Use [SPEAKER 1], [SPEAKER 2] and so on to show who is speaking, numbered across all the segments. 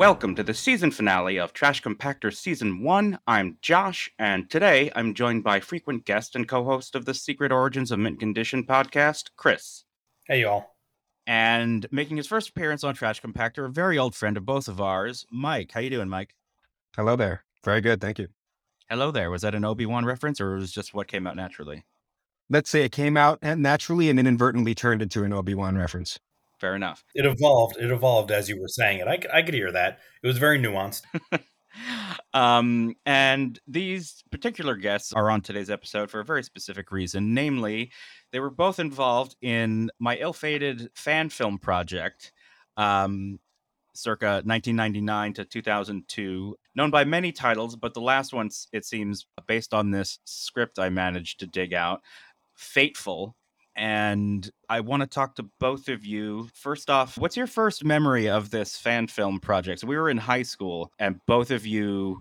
[SPEAKER 1] Welcome to the season finale of Trash Compactor Season 1. I'm Josh, and today I'm joined by frequent guest and co host of the Secret Origins of Mint Condition podcast, Chris.
[SPEAKER 2] Hey, y'all.
[SPEAKER 3] And making his first appearance on Trash Compactor, a very old friend of both of ours, Mike. How you doing, Mike?
[SPEAKER 4] Hello there. Very good, thank you.
[SPEAKER 3] Hello there. Was that an Obi Wan reference, or was it just what came out naturally?
[SPEAKER 4] Let's say it came out naturally and inadvertently turned into an Obi Wan reference.
[SPEAKER 1] Fair enough.
[SPEAKER 2] It evolved. It evolved as you were saying it. I, could- I could hear that. It was very nuanced.
[SPEAKER 1] um, and these particular guests are on today's episode for a very specific reason. Namely, they were both involved in my ill fated fan film project, um, circa 1999 to 2002, known by many titles, but the last one, it seems, based on this script I managed to dig out, Fateful. And I want to talk to both of you. First off, what's your first memory of this fan film project? So we were in high school, and both of you.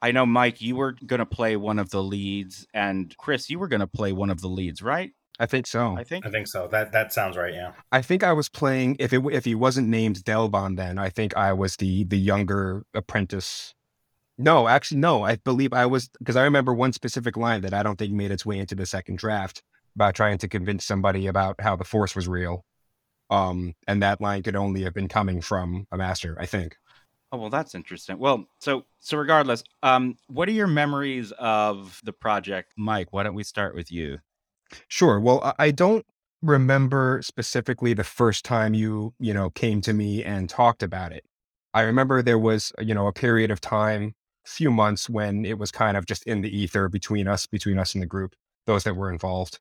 [SPEAKER 1] I know, Mike, you were going to play one of the leads, and Chris, you were going to play one of the leads, right?
[SPEAKER 4] I think so.
[SPEAKER 1] I think.
[SPEAKER 2] I think so. That that sounds right. Yeah.
[SPEAKER 4] I think I was playing if it if he wasn't named Delbon then, I think I was the the younger apprentice. No, actually no, I believe I was because I remember one specific line that I don't think made its way into the second draft about trying to convince somebody about how the force was real. Um and that line could only have been coming from a master, I think.
[SPEAKER 1] Oh well, that's interesting. Well, so so regardless, um, what are your memories of the project?
[SPEAKER 3] Mike, why don't we start with you?
[SPEAKER 4] Sure. Well, I- I don't remember specifically the first time you, you know, came to me and talked about it. I remember there was, you know, a period of time, few months when it was kind of just in the ether between us, between us and the group, those that were involved.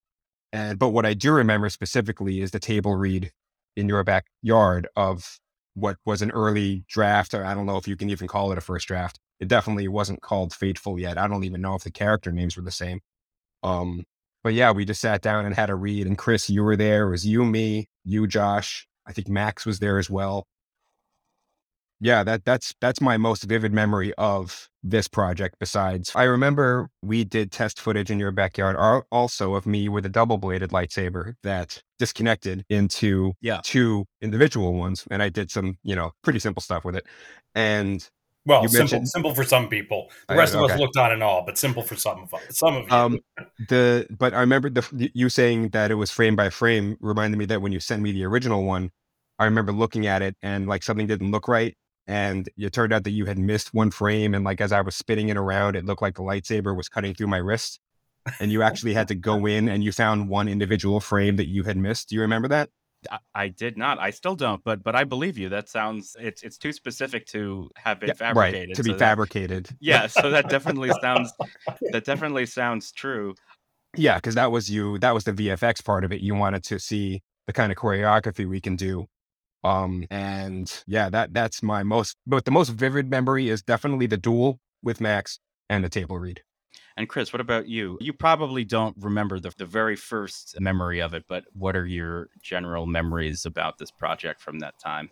[SPEAKER 4] And but what I do remember specifically is the table read in your backyard of what was an early draft, or I don't know if you can even call it a first draft. It definitely wasn't called Fateful yet. I don't even know if the character names were the same. Um, but yeah, we just sat down and had a read. And Chris, you were there. It was you, me, you, Josh. I think Max was there as well. Yeah, that that's that's my most vivid memory of this project. Besides, I remember we did test footage in your backyard, also of me with a double bladed lightsaber that disconnected into
[SPEAKER 3] Yeah.
[SPEAKER 4] two individual ones, and I did some, you know, pretty simple stuff with it. And
[SPEAKER 2] Well, simple simple for some people. The
[SPEAKER 4] I-
[SPEAKER 2] rest of us looked on and all, but simple for some of us. Some of you.
[SPEAKER 4] Um, the but I remember the you saying that it was frame by frame reminded me that when you sent me the original one, I remember looking at it and like something didn't look right, and it turned out that you had missed one frame, and like as I was spinning it around, it looked like the lightsaber was cutting through my wrist, and you actually had to go in and you found one individual frame that you had missed. Do you remember that?
[SPEAKER 1] I, I did not. I still don't. But but I believe you. That sounds. It's it's too specific to have been fabricated.
[SPEAKER 4] right to be
[SPEAKER 1] so that-
[SPEAKER 4] fabricated.
[SPEAKER 1] yeah. So that definitely sounds. That definitely sounds true.
[SPEAKER 4] Yeah, because that was you. That was the VFX part of it. You wanted to see the kind of choreography we can do. Um, and yeah, that that's my most, but the most vivid memory is definitely the duel with Max and the table read.
[SPEAKER 1] And Chris, what about you?
[SPEAKER 3] You probably don't remember the, the very first memory of it, but what are your general memories about this project from that time?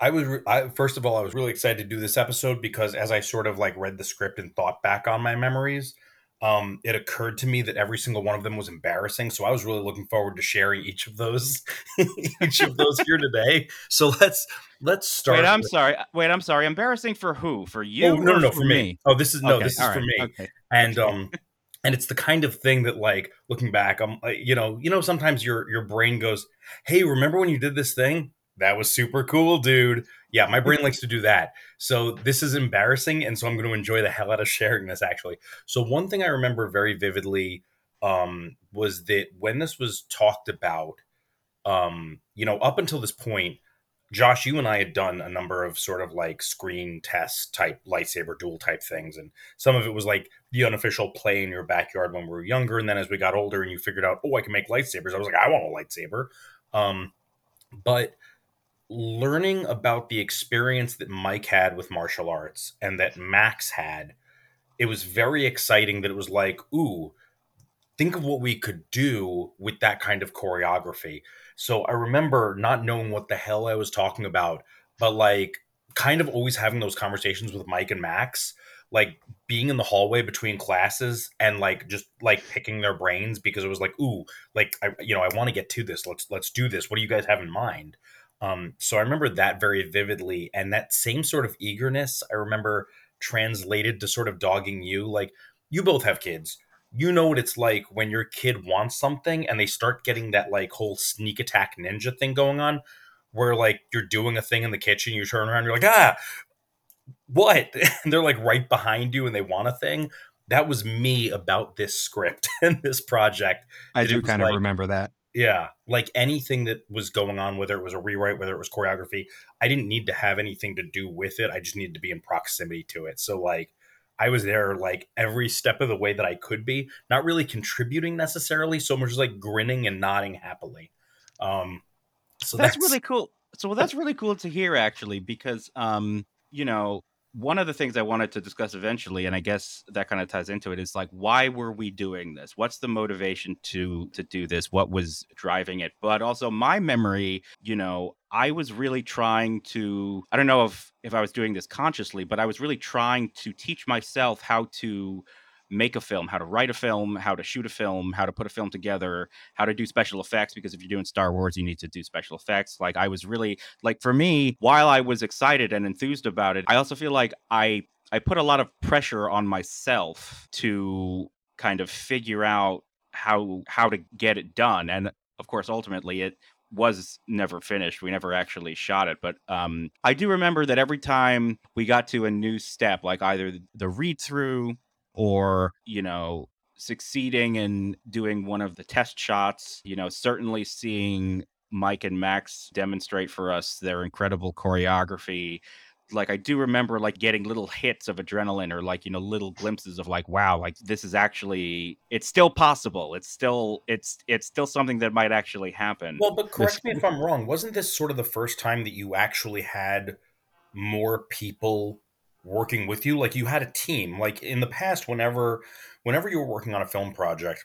[SPEAKER 2] I was re- I, first of all, I was really excited to do this episode because as I sort of like read the script and thought back on my memories, um, it occurred to me that every single one of them was embarrassing. So I was really looking forward to sharing each of those, each of those here today. So let's let's start.
[SPEAKER 1] Wait, I'm
[SPEAKER 2] with-
[SPEAKER 1] sorry. Wait, I'm sorry. Embarrassing for who? For you?
[SPEAKER 2] Oh, no, no, no, for me. Oh, this is no,
[SPEAKER 1] Okay,
[SPEAKER 2] this is
[SPEAKER 1] all
[SPEAKER 2] for me.
[SPEAKER 1] Okay.
[SPEAKER 2] and um and it's the kind of thing that like looking back i'm like, you know you know sometimes your your brain goes hey remember when you did this thing that was super cool dude yeah my brain likes to do that so this is embarrassing and so i'm going to enjoy the hell out of sharing this actually so one thing i remember very vividly um was that when this was talked about um you know up until this point Josh, you and I had done a number of sort of like screen test type lightsaber duel type things. And some of it was like the unofficial play in your backyard when we were younger. And then as we got older and you figured out, oh, I can make lightsabers, I was like, I want a lightsaber. Um, but learning about the experience that Mike had with martial arts and that Max had, it was very exciting that it was like, ooh, think of what we could do with that kind of choreography. So I remember not knowing what the hell I was talking about, but like kind of always having those conversations with Mike and Max, like being in the hallway between classes and like just like picking their brains because it was like, ooh, like I you know, I want to get to this. Let's let's do this. What do you guys have in mind? Um, so I remember that very vividly, and that same sort of eagerness I remember translated to sort of dogging you. Like you both have kids. You know what it's like when your kid wants something and they start getting that like whole sneak attack ninja thing going on, where like you're doing a thing in the kitchen, you turn around, you're like, ah, what? And they're like right behind you and they want a thing. That was me about this script and this project.
[SPEAKER 4] I do kind of
[SPEAKER 2] like-
[SPEAKER 4] remember that.
[SPEAKER 2] Yeah, like anything that was going on, whether it was a rewrite, whether it was choreography, I didn't need to have anything to do with it. I just needed to be in proximity to it. So like I was there like every step of the way that I could be, not really contributing necessarily, so much as like grinning and nodding happily. Um so
[SPEAKER 1] that's, really cool. So well, that's really cool to hear, actually, because um, you know, one of the things I wanted to discuss eventually, and I guess that kind of ties into it, is like, why were we doing this? What's the motivation to to do this? What was driving it? But also, my memory, you know, I was really trying to. I don't know if if I was doing this consciously, but I was really trying to teach myself how to make a film, how to write a film, how to shoot a film, how to put a film together, how to do special effects. Because if you're doing Star Wars, you need to do special effects. Like I was really like for me, while I was excited and enthused about it, I also feel like I I put a lot of pressure on myself to kind of figure out how how to get it done. And of course, ultimately it was never finished. We never actually shot it, but um, I do remember that every time we got to a new step, like either the read through or you know succeeding in doing one of the test shots you know certainly seeing mike and max demonstrate for us their incredible choreography. Like i do remember like getting little hits of adrenaline or like you know little glimpses of like wow like this is actually it's still possible. It's still it's it's still something that might actually happen.
[SPEAKER 2] Well, but correct me if I'm wrong. Wasn't this sort of the first time that you actually had more people working with you? Like you had a team. Like in the past, whenever whenever you were working on a film project,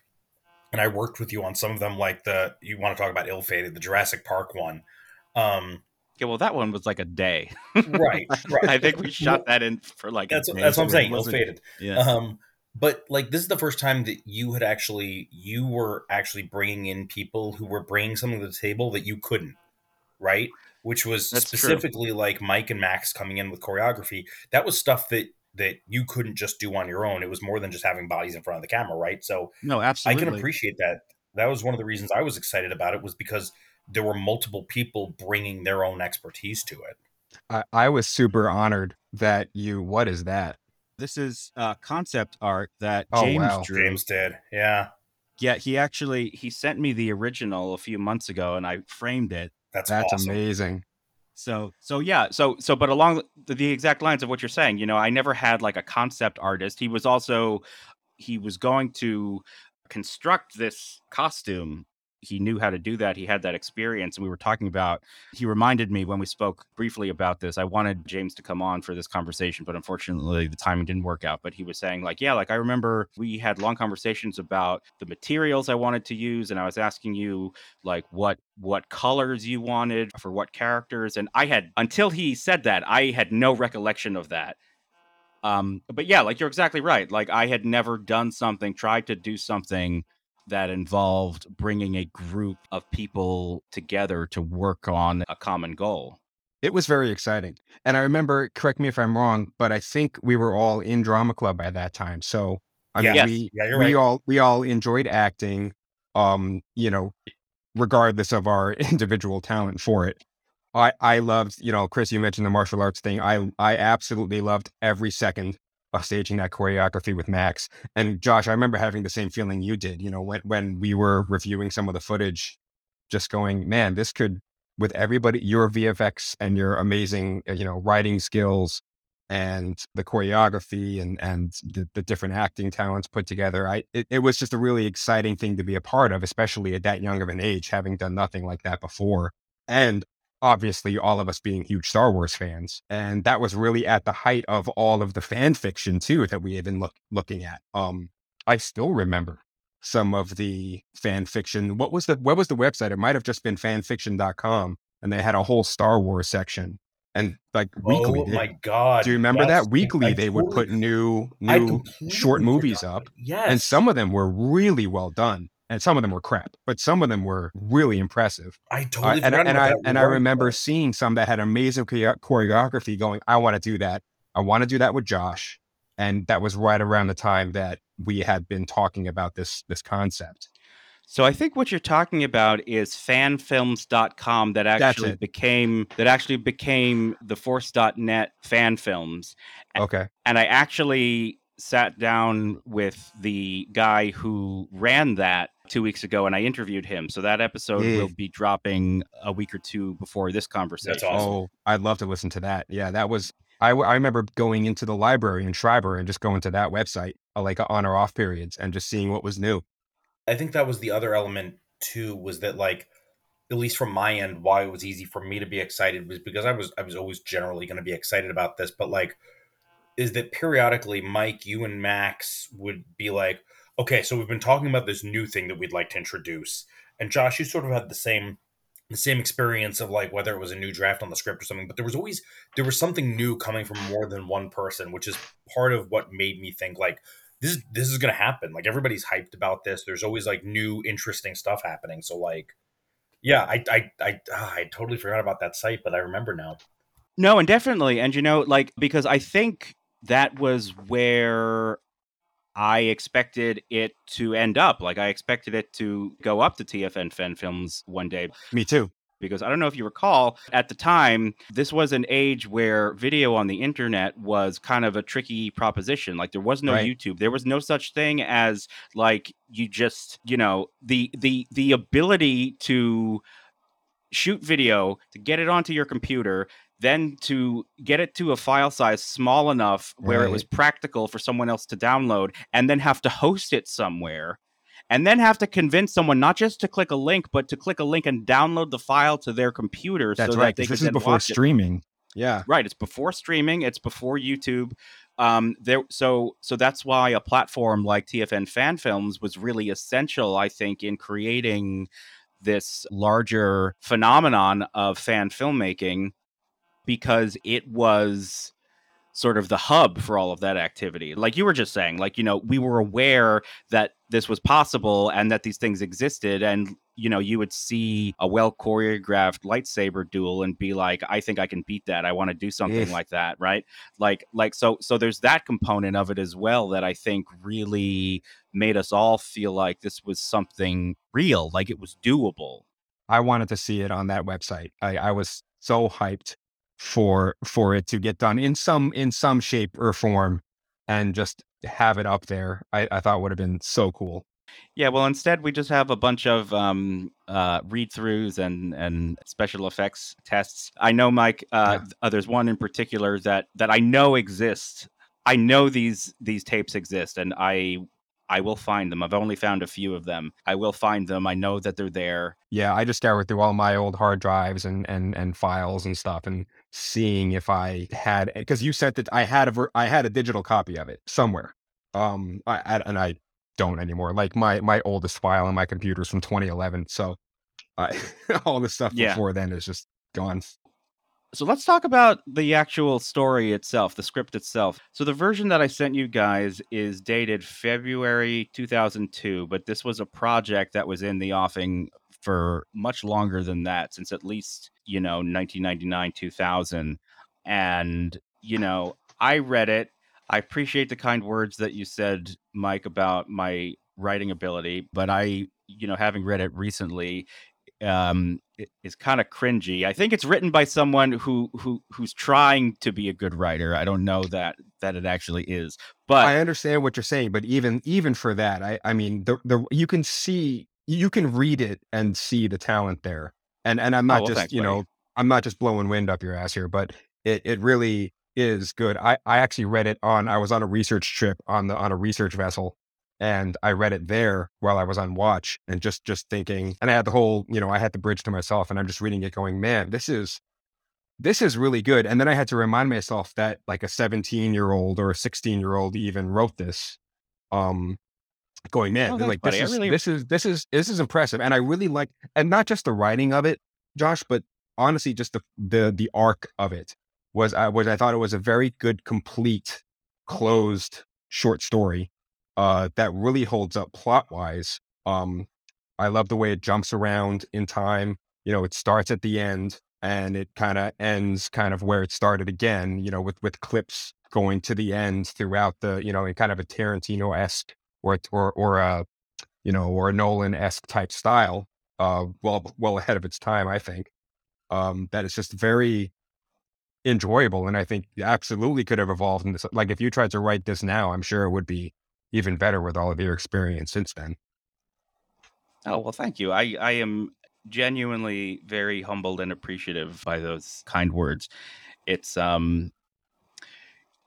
[SPEAKER 2] and I worked with you on some of them, like the you want to talk about ill-fated, the Jurassic Park one. Um,
[SPEAKER 1] yeah well that one was like a day
[SPEAKER 2] right, right.
[SPEAKER 1] i think we shot that in for like
[SPEAKER 2] That's that's what I'm saying. Ill-fated.
[SPEAKER 1] yeah
[SPEAKER 2] Um, but like this is the first time that you had actually you were actually bringing in people who were bringing something to the table that you couldn't, right? Which was
[SPEAKER 1] That's true.
[SPEAKER 2] specifically like Mike and Max coming in with choreography. That was stuff that that you couldn't just do on your own. It was more than just having bodies in front of the camera, right? So
[SPEAKER 1] no absolutely, I
[SPEAKER 2] can appreciate that. That was one of the reasons I was excited about it was because there were multiple people bringing their own expertise to it.
[SPEAKER 4] I, I was super honored that you. What is that?
[SPEAKER 1] This is uh, concept art that
[SPEAKER 4] Oh,
[SPEAKER 1] James
[SPEAKER 4] wow.
[SPEAKER 1] drew.
[SPEAKER 2] James did, yeah.
[SPEAKER 1] Yeah, he actually he sent me the original a few months ago, and I framed it.
[SPEAKER 2] That's
[SPEAKER 4] That's
[SPEAKER 2] awesome.
[SPEAKER 4] amazing.
[SPEAKER 1] So so yeah, so so but along the, the exact lines of what you're saying, you know, I never had like a concept artist. He was also he was going to construct this costume. He knew how to do that. He had that experience, and we were talking about. He reminded me when we spoke briefly about this. I wanted James to come on for this conversation, but unfortunately, the timing didn't work out. But he was saying, like, yeah, like I remember we had long conversations about the materials I wanted to use, and I was asking you like what what colors you wanted for what characters and i had until he said that i had no recollection of that um but yeah like you're exactly right like i had never done something tried to do something that involved bringing a group of people together to work on a common goal
[SPEAKER 4] It was very exciting. And I remember, correct me if I'm wrong, but I think we were all in drama club by that time. So I mean,
[SPEAKER 2] Yes.
[SPEAKER 4] we
[SPEAKER 2] Yeah,
[SPEAKER 4] we
[SPEAKER 2] right.
[SPEAKER 4] all we all enjoyed acting, um, you know, regardless of our individual talent for it. I I loved, you know, Chris, you mentioned the martial arts thing. I I absolutely loved every second staging that choreography with Max. And Josh, I remember having the same feeling you did, you know, when when we were reviewing some of the footage, just going, man, this could with everybody your VFX and your amazing, uh, you know, writing skills and the choreography and and the, the different acting talents put together. I it, it was just a really exciting thing to be a part of, especially at that young of an age, having done nothing like that before. And obviously all of us being huge Star Wars fans. And that was really at the height of all of the fan fiction too that we had been look, looking at. Um I still remember some of the fan fiction. What was the what was the website? It might have just been fanfiction.com and they had a whole Star Wars section. And like weekly,
[SPEAKER 2] oh my god!
[SPEAKER 4] do you remember
[SPEAKER 2] yes.
[SPEAKER 4] that weekly
[SPEAKER 2] I
[SPEAKER 4] they would put new new short movies
[SPEAKER 2] forgot.
[SPEAKER 4] up
[SPEAKER 2] Yes,
[SPEAKER 4] and some of them were really well done. And some of them were crap, but some of them were really impressive.
[SPEAKER 2] I
[SPEAKER 4] Uh,
[SPEAKER 2] totally
[SPEAKER 4] and and I and I
[SPEAKER 2] You're
[SPEAKER 4] remember seeing some that had amazing choreography. Going, I want to do that. I want to do that with Josh, and that was right around the time that we had been talking about this this concept.
[SPEAKER 1] So I think what you're talking about is fanfilms.com that actually became that actually became TheForce.net fan films. A-
[SPEAKER 4] Okay,
[SPEAKER 1] And I actually sat down with the guy who ran that two weeks ago and I interviewed him. So that episode
[SPEAKER 4] Yeah.
[SPEAKER 1] will be dropping a week or two before this conversation.
[SPEAKER 2] awesome.
[SPEAKER 4] Oh, I'd love to listen to that. Yeah, that was. I, I remember going into the library in Schreiber and just going to that website, uh, like on or off periods, and just seeing what was new.
[SPEAKER 2] I think that was the other element too, was that like at least from my end, why it was easy for me to be excited was because I was I was always generally going to be excited about this, but like is that periodically Mike, you and Max would be like, okay, so we've been talking about this new thing that we'd like to introduce, and Josh, you sort of had the same the same experience of like whether it was a new draft on the script or something, but there was always there was something new coming from more than one person, which is part of what made me think like this is this is gonna happen. Like everybody's hyped about this. There's always like new interesting stuff happening. So like, yeah, I I I, ah, I totally forgot about that site, but I remember now.
[SPEAKER 1] No, and definitely. And you know, like because I think that was where I expected it to end up. Like I expected it to go up to TFN Fan Films one day
[SPEAKER 4] Me too.
[SPEAKER 1] because I don't know if you recall at the time this was an age where video on the internet was kind of a tricky proposition like there was no
[SPEAKER 4] Right.
[SPEAKER 1] YouTube there was no such thing as like you just you know the the the ability to shoot video to get it onto your computer then to get it to a file size small enough where it was practical for someone else to download and then have to host it somewhere and then have to convince someone not just to click a link but to click a link and download the file to their computer
[SPEAKER 4] That's
[SPEAKER 1] so
[SPEAKER 4] right.
[SPEAKER 1] that they
[SPEAKER 4] 'cause
[SPEAKER 1] could
[SPEAKER 4] This is before
[SPEAKER 1] watch it.
[SPEAKER 4] streaming. Yeah.
[SPEAKER 1] Right, it's before streaming, it's before YouTube. Um, there, so so that's why a platform like TFN Fan Films was really essential, I think, in creating this larger phenomenon of fan filmmaking because it was sort of the hub for all of that activity. Like you were just saying, like, you know, we were aware that this was possible and that these things existed. And, you know, you would see a well choreographed lightsaber duel and be like, I think I can beat that. I want to do something like that. Right. Like, like, so, so there's that component of it as well that I think really made us all feel like this was something real, like it was doable.
[SPEAKER 4] I wanted to see it on that website. I, I was so hyped for for it to get done in some in some shape or form and just have it up there. I, I thought would have been so cool.
[SPEAKER 1] Yeah, well, instead we just have a bunch of um, uh, read-throughs and and special effects tests. I know, Mike. Uh,
[SPEAKER 4] Yeah.
[SPEAKER 1] uh, there's one in particular that that I know exists. I know these these tapes exist, and I I will find them. I've only found a few of them. I will find them. I know that they're there.
[SPEAKER 4] Yeah, I just scoured through all my old hard drives and and and files and stuff and seeing if I had because you sent it. I had a ver- I had a digital copy of it somewhere. Um, I, I and I don't anymore. Like my my oldest file on my computer is from 2011. So, I all the stuff
[SPEAKER 1] Yeah.
[SPEAKER 4] before then is just gone.
[SPEAKER 1] So let's talk about the actual story itself, the script itself. So the version that I sent you guys is dated February 2002, but this was a project that was in the offing for much longer than that, since at least, you know, 1999, 2000. And, you know, I read it. I appreciate the kind words that you said, Mike, about my writing ability, but I, you know, having read it recently, um it is kind of cringy. I think it's written by someone who who who's trying to be a good writer. I don't know that that it actually is. But
[SPEAKER 4] I understand what you're saying, but even even for that, I I mean, the the you can see you can read it and see the talent there, and and I'm
[SPEAKER 1] Oh,
[SPEAKER 4] not
[SPEAKER 1] well,
[SPEAKER 4] just
[SPEAKER 1] thanks,
[SPEAKER 4] you
[SPEAKER 1] buddy.
[SPEAKER 4] know I'm not just blowing wind up your ass here, but it it really is good. I I actually read it on I was on a research trip on the on a research vessel, and I read it there while I was on watch, and just just thinking, and I had the whole you know I had the bridge to myself, and I'm just reading it, going, man, this is this is really good. And then I had to remind myself that like a 17 year old or a 16 year old even wrote this. Um, going, man,
[SPEAKER 1] Oh,
[SPEAKER 4] like. This is
[SPEAKER 1] really-
[SPEAKER 4] this is this is this is impressive. And I really like and not just the writing of it, Josh, but honestly just the the the arc of it was I was I thought it was a very good, complete, closed short story uh that really holds up plot wise. Um I love the way it jumps around in time. You know, it starts at the end and it kind of ends kind of where it started again, you know, with with clips going to the end throughout the, you know, in kind of a Tarantino esque or or or a you know or a Nolan esque type style. Uh, well well ahead of its time, I think. Um, that is just very enjoyable, and I think absolutely could have evolved like if you tried to write this now, I'm sure it would be even better with all of your experience since then.
[SPEAKER 1] Oh well, thank you. I I am genuinely very humbled and appreciative by those kind words. It's um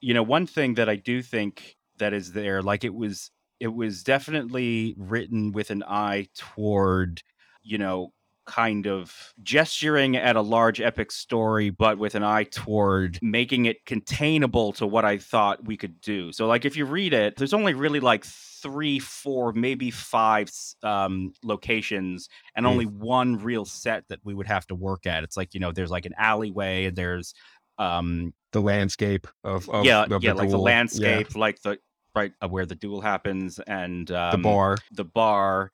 [SPEAKER 1] you know, one thing that I do think that is there like it was it was definitely written with an eye toward, you know, kind of gesturing at a large epic story, but with an eye toward making it containable to what I thought we could do. So, like, if you read it, there's only really like three, four, maybe five um, locations, and mm. only one real set that we would have to work at. It's like you know, there's like an alleyway, and there's um
[SPEAKER 4] the landscape of, of
[SPEAKER 1] yeah
[SPEAKER 4] of
[SPEAKER 1] yeah
[SPEAKER 4] the
[SPEAKER 1] like the landscape
[SPEAKER 4] yeah.
[SPEAKER 1] like the right uh, where the duel happens and um,
[SPEAKER 4] the bar
[SPEAKER 1] the bar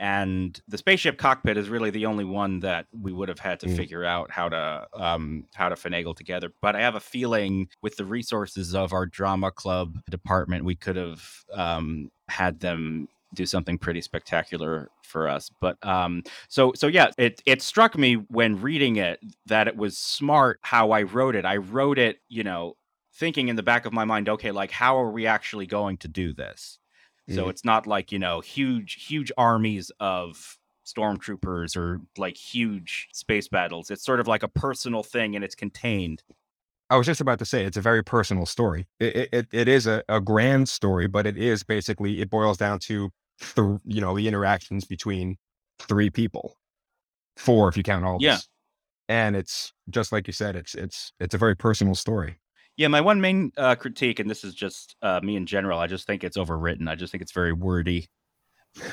[SPEAKER 1] and the spaceship cockpit is really the only one that we would have had to
[SPEAKER 4] Mm.
[SPEAKER 1] figure out how to um, how to finagle together. But I have a feeling with the resources of our drama club department, we could have um, had them do something pretty spectacular for us. But um, so so yeah, it it struck me when reading it that it was smart how I wrote it. I wrote it, you know, thinking in the back of my mind, okay, like how are we actually going to do this? So
[SPEAKER 4] Mhm.
[SPEAKER 1] it's not like, you know, huge, huge armies of stormtroopers or like huge space battles. It's sort of like a personal thing and it's contained.
[SPEAKER 4] I was just about to say it's a very personal story. It it, it- it is a, a grand story, but it is basically it boils down to the you know the interactions between three people, four if you count all.
[SPEAKER 1] Yeah.
[SPEAKER 4] and it's just like you said, it's it's it's a very personal story.
[SPEAKER 1] Yeah, my one main uh, critique, and this is just uh, me in general, I just think it's overwritten. I just think it's very wordy.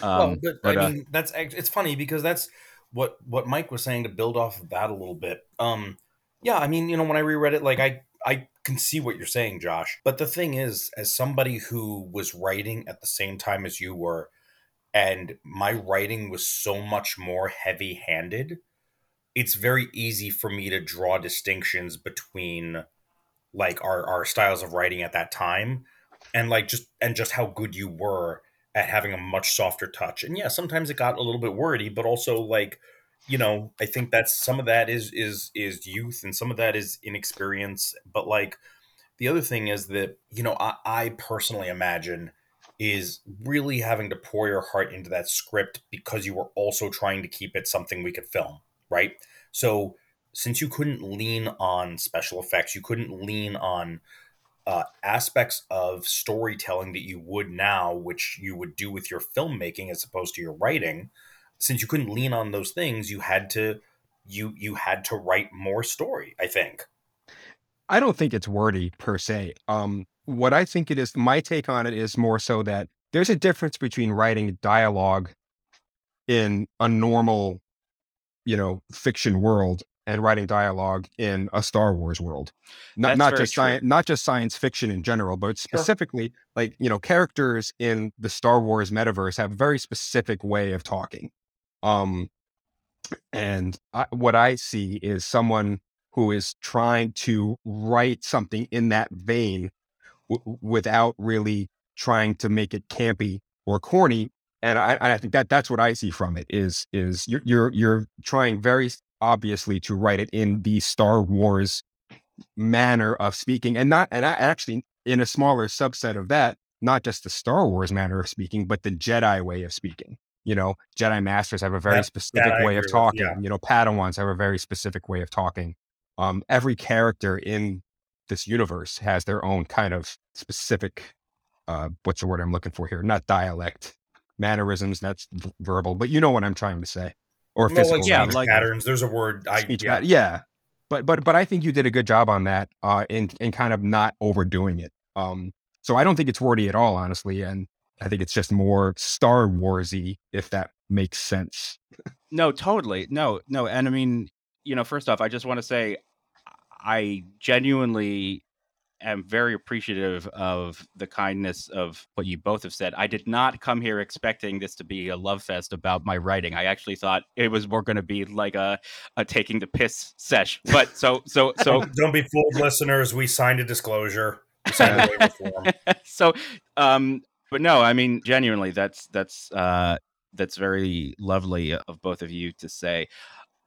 [SPEAKER 1] Um,
[SPEAKER 2] well, but,
[SPEAKER 1] but,
[SPEAKER 2] I
[SPEAKER 1] uh,
[SPEAKER 2] mean, that's it's funny because that's what what Mike was saying to build off of that a little bit. Um, yeah, I mean, you know, when I reread it, like I I can see what you're saying, Josh. But the thing is, as somebody who was writing at the same time as you were, and my writing was so much more heavy-handed, it's very easy for me to draw distinctions between like our our styles of writing at that time and like just and just how good you were at having a much softer touch. And yeah, sometimes it got a little bit wordy, but also like, you know, I think that's some of that is is is youth and some of that is inexperience. But like the other thing is that, you know, I, I personally imagine is really having to pour your heart into that script because you were also trying to keep it something we could film, right? So since you couldn't lean on special effects, you couldn't lean on uh, aspects of storytelling that you would now, which you would do with your filmmaking as opposed to your writing. Since you couldn't lean on those things, you had to you you had to write more story. I think.
[SPEAKER 4] I don't think it's wordy per se. Um, what I think it is, my take on it is more so that there's a difference between writing dialogue in a normal, you know, fiction world and writing dialogue in a Star Wars world. Not not just science, not just science fiction in general, but specifically like you know, characters in the Star Wars metaverse have a very specific way of talking. Um, and I, what I see is someone who is trying to write something in that vein w- without really trying to make it campy or corny. And I, I think that that's what I see from it is is you're you're you're trying very obviously to write it in the Star Wars manner of speaking, and not and I actually in a smaller subset of that, not just the Star Wars manner of speaking, but the Jedi way of speaking. You know, Jedi Masters have a very
[SPEAKER 2] That-
[SPEAKER 4] specific
[SPEAKER 2] that
[SPEAKER 4] way of
[SPEAKER 2] with,
[SPEAKER 4] talking.
[SPEAKER 2] yeah.
[SPEAKER 4] You know, Padawans have a very specific way of talking. Um, every character in this universe has their own kind of specific uh what's the word I'm looking for here? Not dialect, mannerisms, that's verbal, but you know what I'm trying to say. Or
[SPEAKER 2] No,
[SPEAKER 4] physical
[SPEAKER 2] like
[SPEAKER 1] yeah, like-
[SPEAKER 2] patterns. There's a word. I yeah.
[SPEAKER 4] yeah. But but but I think you did a good job on that uh in in kind of not overdoing it. Um so I don't think it's wordy at all, honestly, and I think it's just more Star Warsy, if that makes sense.
[SPEAKER 1] No, totally. No, no. And I mean, you know, first off, I just want to say I genuinely am very appreciative of the kindness of what you both have said. I did not come here expecting this to be a love fest about my writing. I actually thought it was more going to be like a, a taking the piss sesh. But so so so
[SPEAKER 2] don't be fooled, listeners. We signed a disclosure. We signed a form.
[SPEAKER 1] so um but no, I mean genuinely that's that's uh that's very lovely of both of you to say.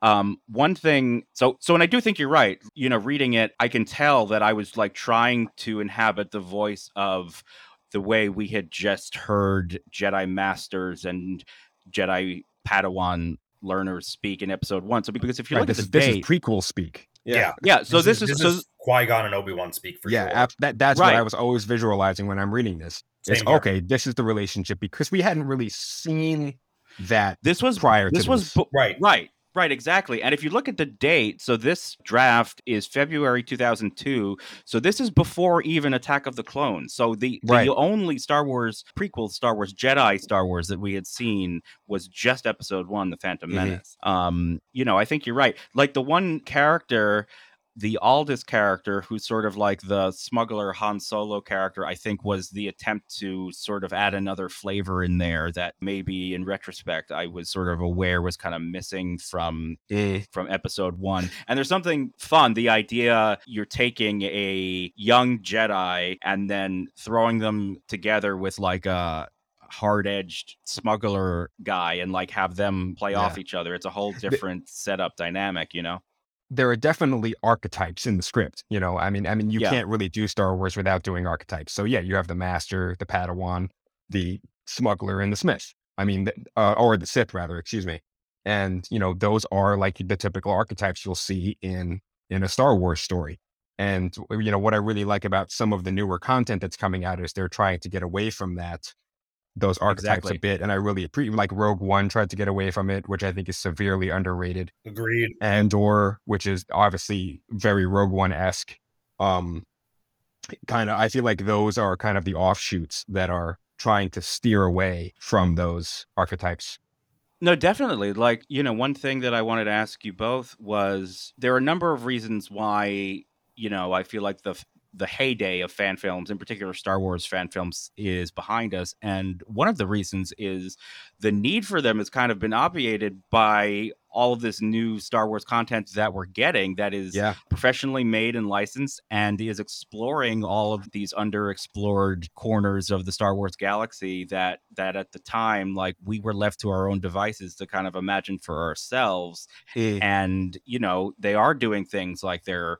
[SPEAKER 1] Um, one thing, so so, and I do think you're right. You know, reading it, I can tell that I was like trying to inhabit the voice of the way we had just heard Jedi Masters and Jedi Padawan learners speak in Episode One. So because if you
[SPEAKER 4] Right,
[SPEAKER 1] look
[SPEAKER 4] this
[SPEAKER 1] at
[SPEAKER 4] is
[SPEAKER 1] the
[SPEAKER 4] this is prequel speak.
[SPEAKER 2] Yeah.
[SPEAKER 1] yeah. So this, is, this so
[SPEAKER 2] Qui Gon and Obi Wan speak for you.
[SPEAKER 4] yeah,
[SPEAKER 2] sure.
[SPEAKER 4] ab- that that's what I was always visualizing when I'm reading this. It's
[SPEAKER 2] here.
[SPEAKER 4] okay, this is the relationship because we hadn't really seen that
[SPEAKER 1] this was
[SPEAKER 4] prior
[SPEAKER 1] this
[SPEAKER 4] to
[SPEAKER 1] was
[SPEAKER 4] this.
[SPEAKER 1] bu-
[SPEAKER 2] Right.
[SPEAKER 1] Right, right, exactly. And if you look at the date, so this draft is February 2002. So this is before even Attack of the Clones. So the,
[SPEAKER 4] Right.
[SPEAKER 1] the only Star Wars prequel, Star Wars Jedi Star Wars that we had seen was just episode one, The Phantom
[SPEAKER 4] Mhm.
[SPEAKER 1] Menace. Um, you know, I think you're right. Like the one character. The Aldous character, who's sort of like the smuggler Han Solo character, I think was the attempt to sort of add another flavor in there that maybe in retrospect I was sort of aware was kind of missing from
[SPEAKER 4] Eh,
[SPEAKER 1] from episode one. And there's something fun. The idea you're taking a young Jedi and then throwing them together with like a hard edged smuggler guy and like have them play
[SPEAKER 4] Yeah.
[SPEAKER 1] off each other. It's a whole different setup dynamic, you know?
[SPEAKER 4] There are definitely archetypes in the script. You know, I mean, I mean, you
[SPEAKER 1] Yeah.
[SPEAKER 4] can't really do Star Wars without doing archetypes. So yeah, you have the Master, the Padawan, the Smuggler, and the Smith. I mean, uh, or the Sith rather. Excuse me. And you know, those are like the typical archetypes you'll see in in a Star Wars story. And you know what I really like about some of the newer content that's coming out is they're trying to get away from that those archetypes
[SPEAKER 1] Exactly.
[SPEAKER 4] a bit. And I really appreciate like Rogue One tried to get away from it, which I think is severely underrated
[SPEAKER 2] Agreed.
[SPEAKER 4] Andor, which is obviously very Rogue One esque. Um, kind of, I feel like those are kind of the offshoots that are trying to steer away from those archetypes.
[SPEAKER 1] No, definitely. Like, you know, one thing that I wanted to ask you both was there are a number of reasons why, you know, I feel like the the heyday of fan films, in particular Star Wars fan films, is behind us. And one of the reasons is the need for them has kind of been obviated by all of this new Star Wars content that we're getting that is
[SPEAKER 4] Yeah,
[SPEAKER 1] professionally made and licensed and is exploring all of these underexplored corners of the Star Wars galaxy that that at the time like we were left to our own devices to kind of imagine for ourselves
[SPEAKER 4] Eh,
[SPEAKER 1] and you know they are doing things like they're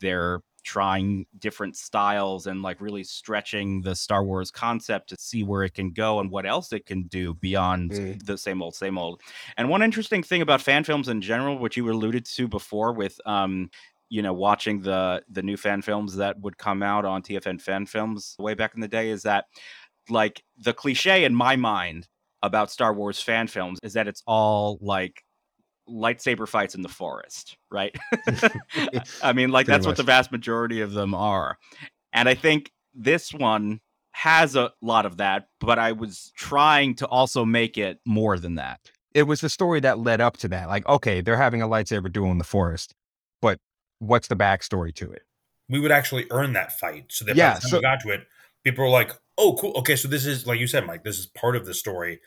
[SPEAKER 1] they're trying different styles and like really stretching the Star Wars concept to see where it can go and what else it can do beyond
[SPEAKER 4] Mm.
[SPEAKER 1] the same old same old. And one interesting thing about fan films in general, which you alluded to before with um you know watching the the new fan films that would come out on TFN fan films way back in the day is that like the cliche in my mind about Star Wars fan films is that it's all like lightsaber fights in the forest, right? I mean, like
[SPEAKER 4] Pretty
[SPEAKER 1] that's what the vast majority of them are. And I think this one has a lot of that, but I was trying to also make it more than that.
[SPEAKER 4] it was the story that led up to that. Like, okay, they're having a lightsaber duel in the forest, but what's the backstory to it?
[SPEAKER 2] We would actually earn that fight. So that
[SPEAKER 4] Yeah,
[SPEAKER 2] by the time
[SPEAKER 4] so-
[SPEAKER 2] we got to it, people were like, "Oh, cool. Okay, so this is like you said, Mike. This is part of the story.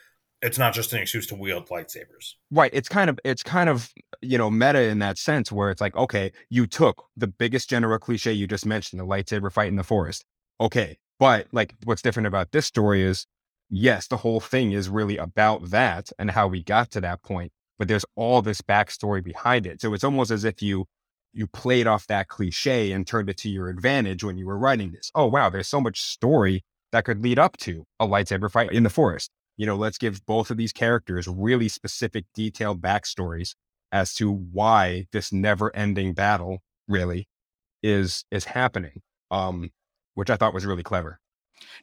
[SPEAKER 2] It's not just an excuse to wield lightsabers."
[SPEAKER 4] Right. It's kind of it's kind of you know meta in that sense where it's like okay, you took the biggest general cliche you just mentioned, the lightsaber fight in the forest. Okay, but like what's different about this story is yes, the whole thing is really about that and how we got to that point, but there's all this backstory behind it. So it's almost as if you you played off that cliche and turned it to your advantage when you were writing this. Oh wow, there's so much story that could lead up to a lightsaber fight in the forest you know, let's give both of these characters really specific, detailed backstories as to why this never-ending battle really is is happening. Um, which I thought was really clever.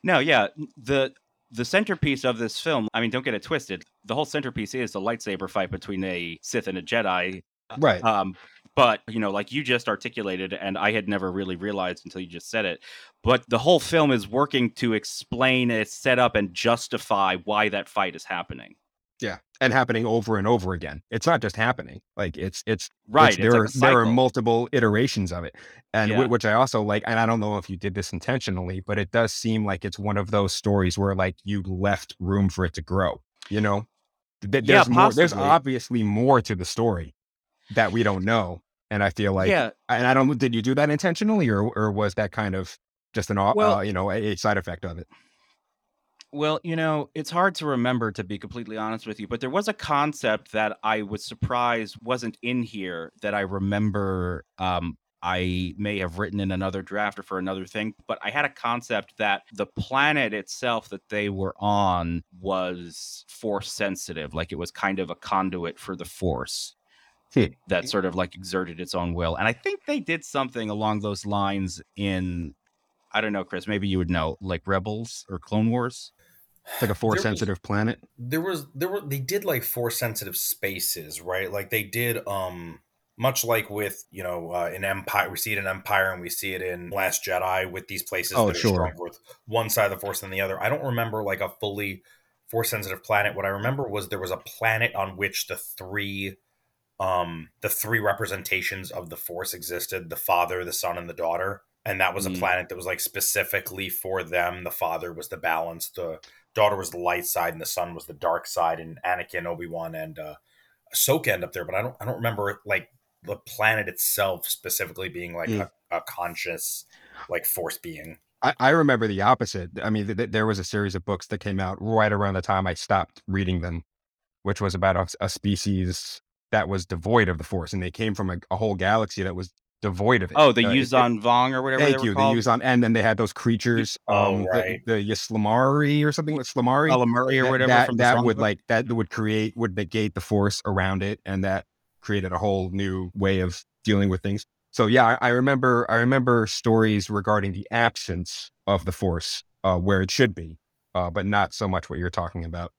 [SPEAKER 1] No, yeah, the the centerpiece of this film, I mean, don't get it twisted. The whole centerpiece is the lightsaber fight between a Sith and a Jedi.
[SPEAKER 4] Right.
[SPEAKER 1] Um, but you know, like you just articulated, and I had never really realized until you just said it. But the whole film is working to explain, its setup, and justify why that fight is happening.
[SPEAKER 4] Yeah, and happening over and over again. It's not just happening; like it's it's
[SPEAKER 1] right.
[SPEAKER 4] it's, there
[SPEAKER 1] like
[SPEAKER 4] are there are multiple iterations of it, and
[SPEAKER 1] Yeah.
[SPEAKER 4] whi- which I also like. And I don't know if you did this intentionally, but it does seem like it's one of those stories where like you left room for it to grow. You know, Th-
[SPEAKER 1] Yeah,
[SPEAKER 4] there's more. There's obviously more to the story that we don't know, and I feel like
[SPEAKER 1] yeah,
[SPEAKER 4] and I don't. Did you do that intentionally, or or was that kind of just an
[SPEAKER 1] Well-
[SPEAKER 4] uh, you know a, a side effect of it?
[SPEAKER 1] Well, you know, it's hard to remember to be completely honest with you, but there was a concept that I was surprised wasn't in here that I remember um I may have written in another draft or for another thing, but I had a concept that the planet itself that they were on was force sensitive, like it was kind of a conduit for the force. That sort of like exerted its own will. And I think they did something along those lines in I don't know, Chris, maybe you would know, like Rebels or Clone Wars.
[SPEAKER 4] It's like a force
[SPEAKER 2] was-
[SPEAKER 4] sensitive planet.
[SPEAKER 2] there was there were they did like force sensitive spaces right like they did um much like with you know uh, in empire we see it in empire and we see it in last jedi with these places
[SPEAKER 4] Oh,
[SPEAKER 2] that are
[SPEAKER 4] sure.
[SPEAKER 2] stronger with one side of the force than the other i don't remember like a fully force sensitive planet what i remember was there was a planet on which the three um the three representations of the force existed the father the son and the daughter and that was a
[SPEAKER 1] Mm.
[SPEAKER 2] planet that was like specifically for them the father was the balance the daughter was the light side and the son was the dark side and anakin obi-wan and uh ahsoka end up there but i don't i don't remember like the planet itself specifically being like
[SPEAKER 4] Mm.
[SPEAKER 2] a, a conscious like force being
[SPEAKER 4] I, I remember the opposite. I mean, th- th- there was a series of books that came out right around the time I stopped reading them, which was about a, a species that was devoid of the force, and they came from a, a whole galaxy that was devoid of it.
[SPEAKER 1] Oh, the
[SPEAKER 4] Uh, it-
[SPEAKER 1] Yuuzhan Vong or whatever
[SPEAKER 4] Thank
[SPEAKER 1] they were
[SPEAKER 4] you.
[SPEAKER 1] called.
[SPEAKER 4] The Yuuzhan, and then they had those creatures,
[SPEAKER 2] Oh,
[SPEAKER 4] um,
[SPEAKER 2] right.
[SPEAKER 4] the, the ysalamiri or something, Slamari.
[SPEAKER 1] Calamari or whatever
[SPEAKER 4] that,
[SPEAKER 1] from
[SPEAKER 4] that would
[SPEAKER 1] Book.
[SPEAKER 4] like that would create would negate the force around it and that created a whole new way of dealing with things so yeah i, I remember i remember stories regarding the absence of the force uh, where it should be uh, but not so much what you're talking about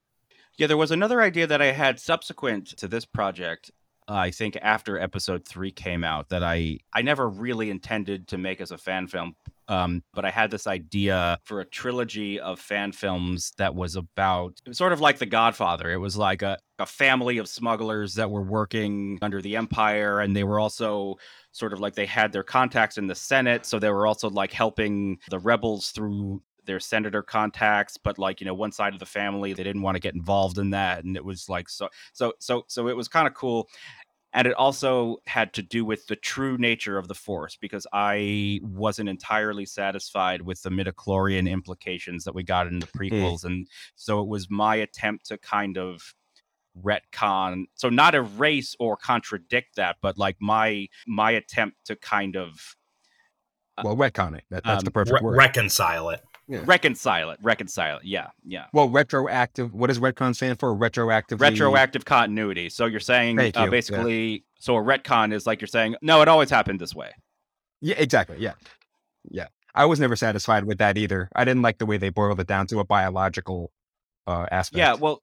[SPEAKER 1] Yeah, there was another idea that I had subsequent to this project. uh, I think after episode three came out, that I I never really intended to make as a fan film. Um, but I had this idea for a trilogy of fan films that was about it was sort of like The Godfather. It was like a, a family of smugglers that were working under the Empire, and they were also sort of like they had their contacts in the Senate, so they were also like helping the rebels through their senator contacts but like you know one side of the family they didn't want to get involved in that and it was like so so so so it was kind of cool. And it also had to do with the true nature of the force because i wasn't entirely satisfied with the midichlorian implications that we got in the prequels and so it was my attempt to kind of retcon so not erase or contradict that but like my my attempt to kind of
[SPEAKER 4] well retcon it. That, that's the
[SPEAKER 1] Um,
[SPEAKER 4] perfect
[SPEAKER 2] Re-
[SPEAKER 4] word.
[SPEAKER 2] reconcile it
[SPEAKER 1] reconcile it reconcile it yeah yeah
[SPEAKER 4] well retroactive what does retcon stand for retroactive
[SPEAKER 1] retroactive continuity. So you're saying uh,
[SPEAKER 4] you, yeah.
[SPEAKER 1] basically, so a retcon is like you're saying, no, it always happened this way.
[SPEAKER 4] Yeah, exactly. Yeah. Yeah. I was never satisfied with that either. I didn't like the way they boiled it down to a biological uh, aspect.
[SPEAKER 1] Yeah, well, uh,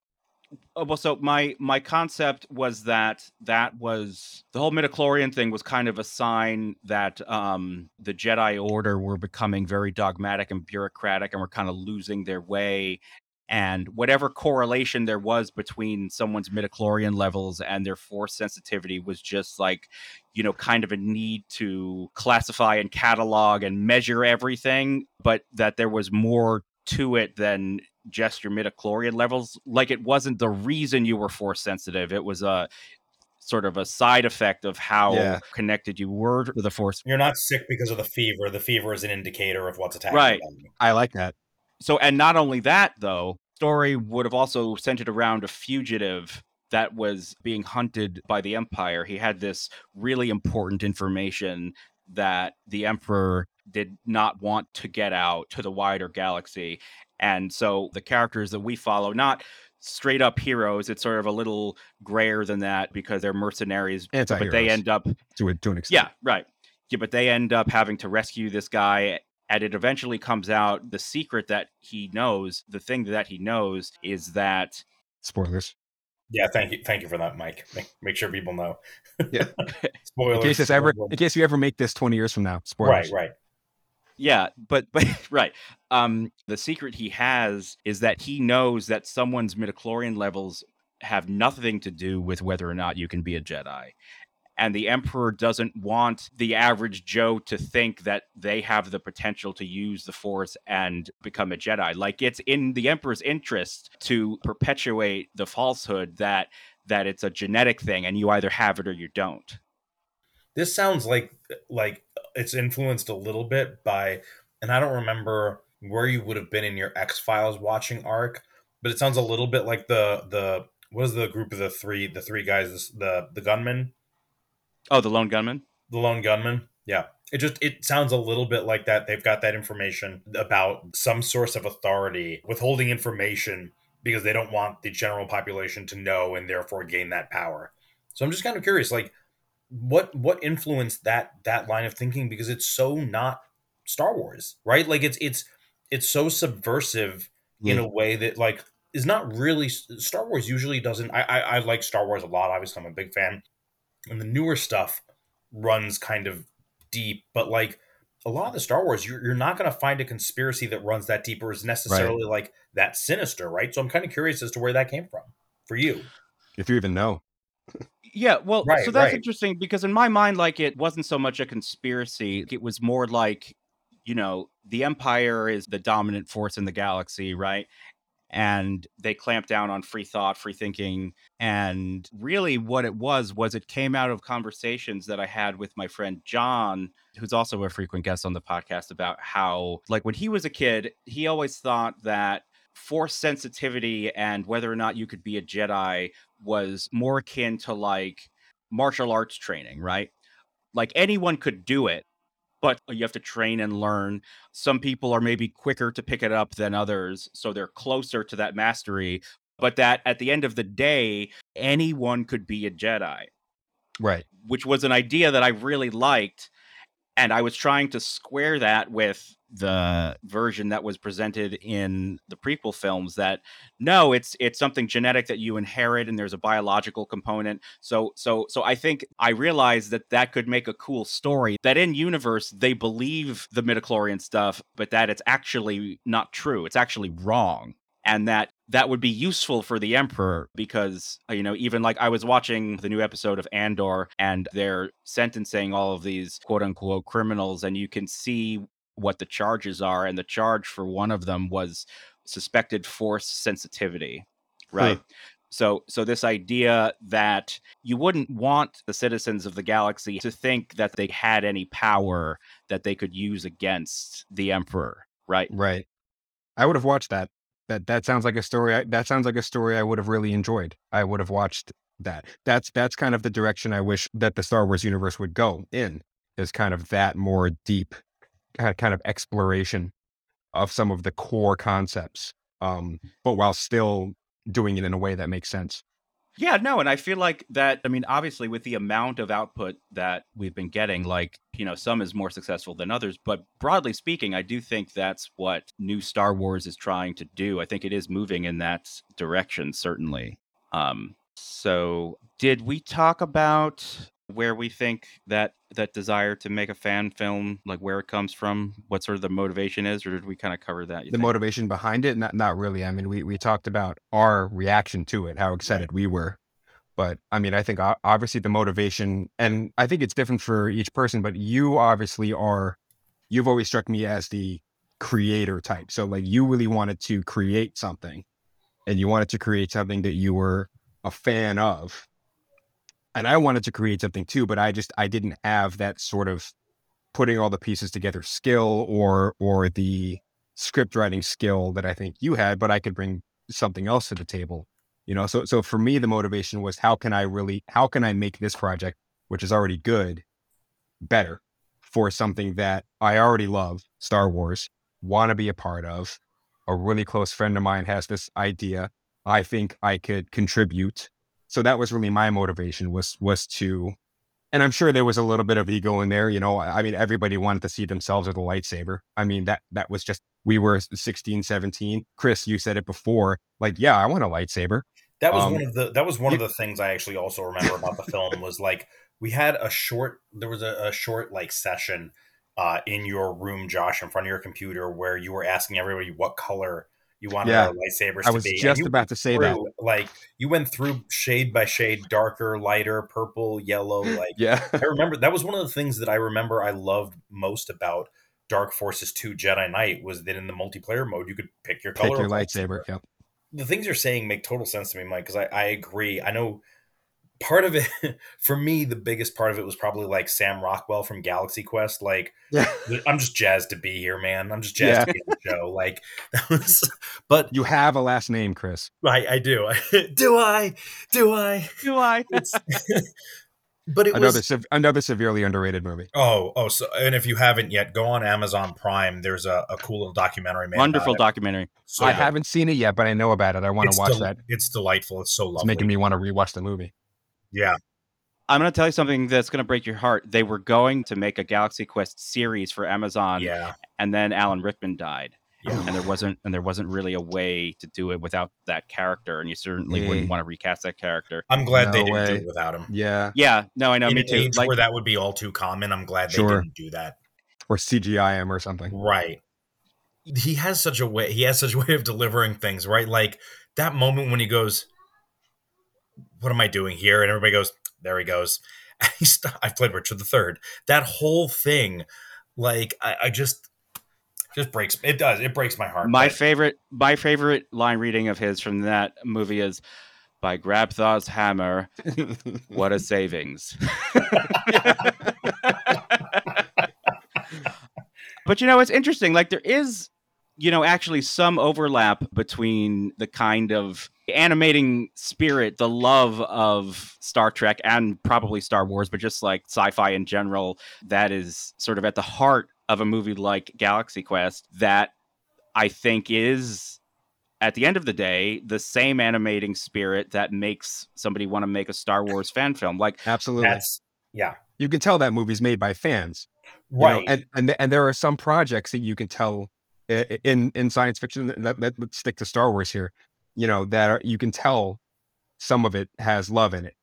[SPEAKER 1] well, so my my concept was that that was the whole midichlorian thing was kind of a sign that um the Jedi Order were becoming very dogmatic and bureaucratic and were kind of losing their way. And whatever correlation there was between someone's midichlorian levels and their force sensitivity was just like, you know, kind of a need to classify and catalog and measure everything, but that there was more to it than just your midichlorian levels. Like it wasn't the reason you were force sensitive. It was a sort of a side effect of how
[SPEAKER 4] Yeah.
[SPEAKER 1] connected you were to the force.
[SPEAKER 2] you're not sick because of the fever the fever is an indicator of what's attacking
[SPEAKER 1] Right.
[SPEAKER 2] you.
[SPEAKER 4] I like that.
[SPEAKER 1] So, and not only that, though, story would have also centered around a fugitive that was being hunted by the Empire. He had this really important information that the Emperor did not want to get out to the wider galaxy. And so the characters that we follow, not straight up heroes, it's sort of a little grayer than that because they're mercenaries, but they end up
[SPEAKER 4] To, a, to an extent.
[SPEAKER 1] yeah, right. Yeah, but they end up having to rescue this guy, and it eventually comes out the secret that he knows, the thing that he knows is that
[SPEAKER 4] Spoilers.
[SPEAKER 2] yeah thank you thank you for that mike make, make sure people know
[SPEAKER 4] Yeah.
[SPEAKER 2] spoilers
[SPEAKER 4] In case this ever,
[SPEAKER 2] spoilers.
[SPEAKER 4] in case you ever make this 20 years from now. Spoilers
[SPEAKER 2] right right
[SPEAKER 1] yeah, but but right. Um the secret he has is that he knows that someone's midichlorian levels have nothing to do with whether or not you can be a Jedi. And the Emperor doesn't want the average Joe to think that they have the potential to use the Force and become a Jedi. Like it's in the Emperor's interest to perpetuate the falsehood that that it's a genetic thing and you either have it or you don't.
[SPEAKER 2] This sounds like like it's influenced a little bit by and I don't remember where you would have been in your X Files watching arc, but it sounds a little bit like the the what is the group of the three the three guys the the gunman.
[SPEAKER 1] oh the lone gunman?
[SPEAKER 2] The lone gunman yeah. It just it sounds a little bit like that. They've got that information about some source of authority withholding information because they don't want the general population to know and therefore gain that power. So i'm just kind of curious like what what influenced that that line of thinking because it's so not star wars right like it's it's it's so subversive yeah. in a way that like is not really Star Wars. Usually doesn't. I, I, I like Star Wars a lot. Obviously, I'm a big fan, and the newer stuff runs kind of deep. But like a lot of the Star Wars, you're, you're not going to find a conspiracy that runs that deep or is necessarily right. like that sinister, right? So I'm kind of curious as to where that came from for you,
[SPEAKER 4] if you even know.
[SPEAKER 1] Yeah, well, right, so that's right. interesting because in my mind, like it wasn't so much a conspiracy; it was more like you know the empire is the dominant force in the galaxy right and they clamped down on free thought, free thinking. And really, what it was was it came out of conversations that I had with my friend John, who's also a frequent guest on the podcast, about how, like, when he was a kid, he always thought that force sensitivity and whether or not you could be a Jedi was more akin to like martial arts training, right? Like anyone could do it, but you have to train and learn. Some people are maybe quicker to pick it up than others, so they're closer to that mastery. But that at the end of the day, anyone could be a Jedi.
[SPEAKER 4] Right.
[SPEAKER 1] Which was an idea that I really liked. And I was trying to square that with the version that was presented in the prequel films that no it's it's something genetic that you inherit and there's a biological component. So so so i think i realized that that could make a cool story that in universe they believe the midichlorian stuff but that it's actually not true. It's actually wrong and that that would be useful for the emperor because uh, you know even like i was watching the new episode of andor and they're sentencing all of these quote unquote criminals and you can see what the charges are, and the charge for one of them was suspected force sensitivity, right? Huh. So, so this idea that you wouldn't want the citizens of the galaxy to think that they had any power that they could use against the emperor, right?
[SPEAKER 4] Right. I would have watched that. That that sounds like a story. I, that sounds like a story I would have really enjoyed. I would have watched that. That's that's kind of the direction I wish that the Star Wars universe would go in. Is kind of that more deep kind of exploration of some of the core concepts, um, but while still doing it in a way that makes sense.
[SPEAKER 1] Yeah, no, and I feel like that. I mean, obviously, with the amount of output that we've been getting, like, you know, some is more successful than others. But broadly speaking, I do think that's what new Star Wars is trying to do. I think it is moving in that direction, certainly. Um, so, did we talk about where we think that that desire to make a fan film like where it comes from what sort of the motivation is or did we kind of cover that
[SPEAKER 4] the think? motivation behind it? Not not really. I mean we we talked about our reaction to it how excited we were. But i mean i think obviously the motivation and i think it's different for each person but you obviously are you've always struck me as the creator type. So like you really wanted to create something and you wanted to create something that you were a fan of and I wanted to create something too, but I just I didn't have that sort of putting all the pieces together skill or or the script writing skill that I think you had, but I could bring something else to the table. You know, so so for me the motivation was how can I really how can I make this project, which is already good, better for something that I already love, Star Wars, want to be a part of. A really close friend of mine has this idea. I think I could contribute so that was really my motivation was was to and i'm sure there was a little bit of ego in there you know i mean everybody wanted to see themselves with a lightsaber. I mean that that was just we were 16 17 chris you said it before like yeah i want a lightsaber.
[SPEAKER 2] That was um, one of the that was one of the things i actually also remember about the film was like we had a short there was a, a short like session uh, in your room josh in front of your computer where you were asking everybody what color you wanted
[SPEAKER 4] Yeah.
[SPEAKER 2] our lightsabers
[SPEAKER 4] I
[SPEAKER 2] to
[SPEAKER 4] was
[SPEAKER 2] be. And
[SPEAKER 4] just about to say
[SPEAKER 2] through,
[SPEAKER 4] that.
[SPEAKER 2] Like you went through shade by shade, darker, lighter, purple, yellow. Like
[SPEAKER 4] Yeah.
[SPEAKER 2] I remember that was one of the things that I remember I loved most about Dark Forces 2 Jedi Knight was that in the multiplayer mode you could pick your color
[SPEAKER 4] Pick your
[SPEAKER 2] of
[SPEAKER 4] lightsaber. Yep.
[SPEAKER 2] The things you're saying make total sense to me, Mike, because I, I agree. I know part of it for me, the biggest part of it was probably like Sam Rockwell from Galaxy Quest. Like
[SPEAKER 4] Yeah.
[SPEAKER 2] I'm just jazzed to be here, man. I'm just jazzed
[SPEAKER 4] Yeah.
[SPEAKER 2] to be on the show. Like that was but
[SPEAKER 4] You have a last name, Chris.
[SPEAKER 2] I, I do. do I? Do I?
[SPEAKER 1] Do I?
[SPEAKER 2] But it
[SPEAKER 4] Another
[SPEAKER 2] was
[SPEAKER 4] sev- another severely underrated movie.
[SPEAKER 2] Oh, oh, so and if you haven't yet, go on Amazon Prime. There's a, a cool little documentary made.
[SPEAKER 1] Wonderful documentary.
[SPEAKER 2] So
[SPEAKER 4] I
[SPEAKER 2] good.
[SPEAKER 4] haven't seen it yet, but I know about it. I want to watch
[SPEAKER 2] del-
[SPEAKER 4] that.
[SPEAKER 2] It's delightful. It's so lovely.
[SPEAKER 4] It's making me want to rewatch the movie.
[SPEAKER 2] Yeah,
[SPEAKER 1] I'm going to tell you something that's going to break your heart. They were going to make a Galaxy Quest series for Amazon,
[SPEAKER 2] yeah,
[SPEAKER 1] and then Alan Rickman died,
[SPEAKER 2] yeah.
[SPEAKER 1] and there wasn't and there wasn't really a way to do it without that character, and you certainly wouldn't want to recast that character.
[SPEAKER 2] I'm glad they didn't do it without him.
[SPEAKER 4] Yeah.
[SPEAKER 1] Yeah, no, I know,
[SPEAKER 2] In
[SPEAKER 1] me too.
[SPEAKER 2] age
[SPEAKER 1] Like,
[SPEAKER 2] where that would be all too common, I'm glad they didn't do that.
[SPEAKER 4] Or CGI him or something.
[SPEAKER 2] Right. He has such a way. He has such a way of delivering things. Right, like that moment when he goes, "What am I doing here?" and everybody goes, "There he goes." And he st- I've played Richard the Third. That whole thing, like I, I just, just breaks. It does. It breaks my heart.
[SPEAKER 1] my favorite my favorite line reading of his from that movie is by Grabthar's hammer, what a savings. but you know, it's interesting. Like there is, you know, actually some overlap between the kind of animating spirit, the love of Star Trek and probably Star Wars, but just like sci-fi in general, that is sort of at the heart of a movie like Galaxy Quest that I think is at the end of the day the same animating spirit that makes somebody want to make a Star Wars fan film. Like
[SPEAKER 4] Absolutely.
[SPEAKER 2] That's yeah,
[SPEAKER 4] you can tell that movie's made by fans. you know,
[SPEAKER 2] right.
[SPEAKER 4] and, and and there are some projects that you can tell i- i- in in science fiction. Let, let, let's stick to Star Wars here. You know that are, you can tell some of it has love in it,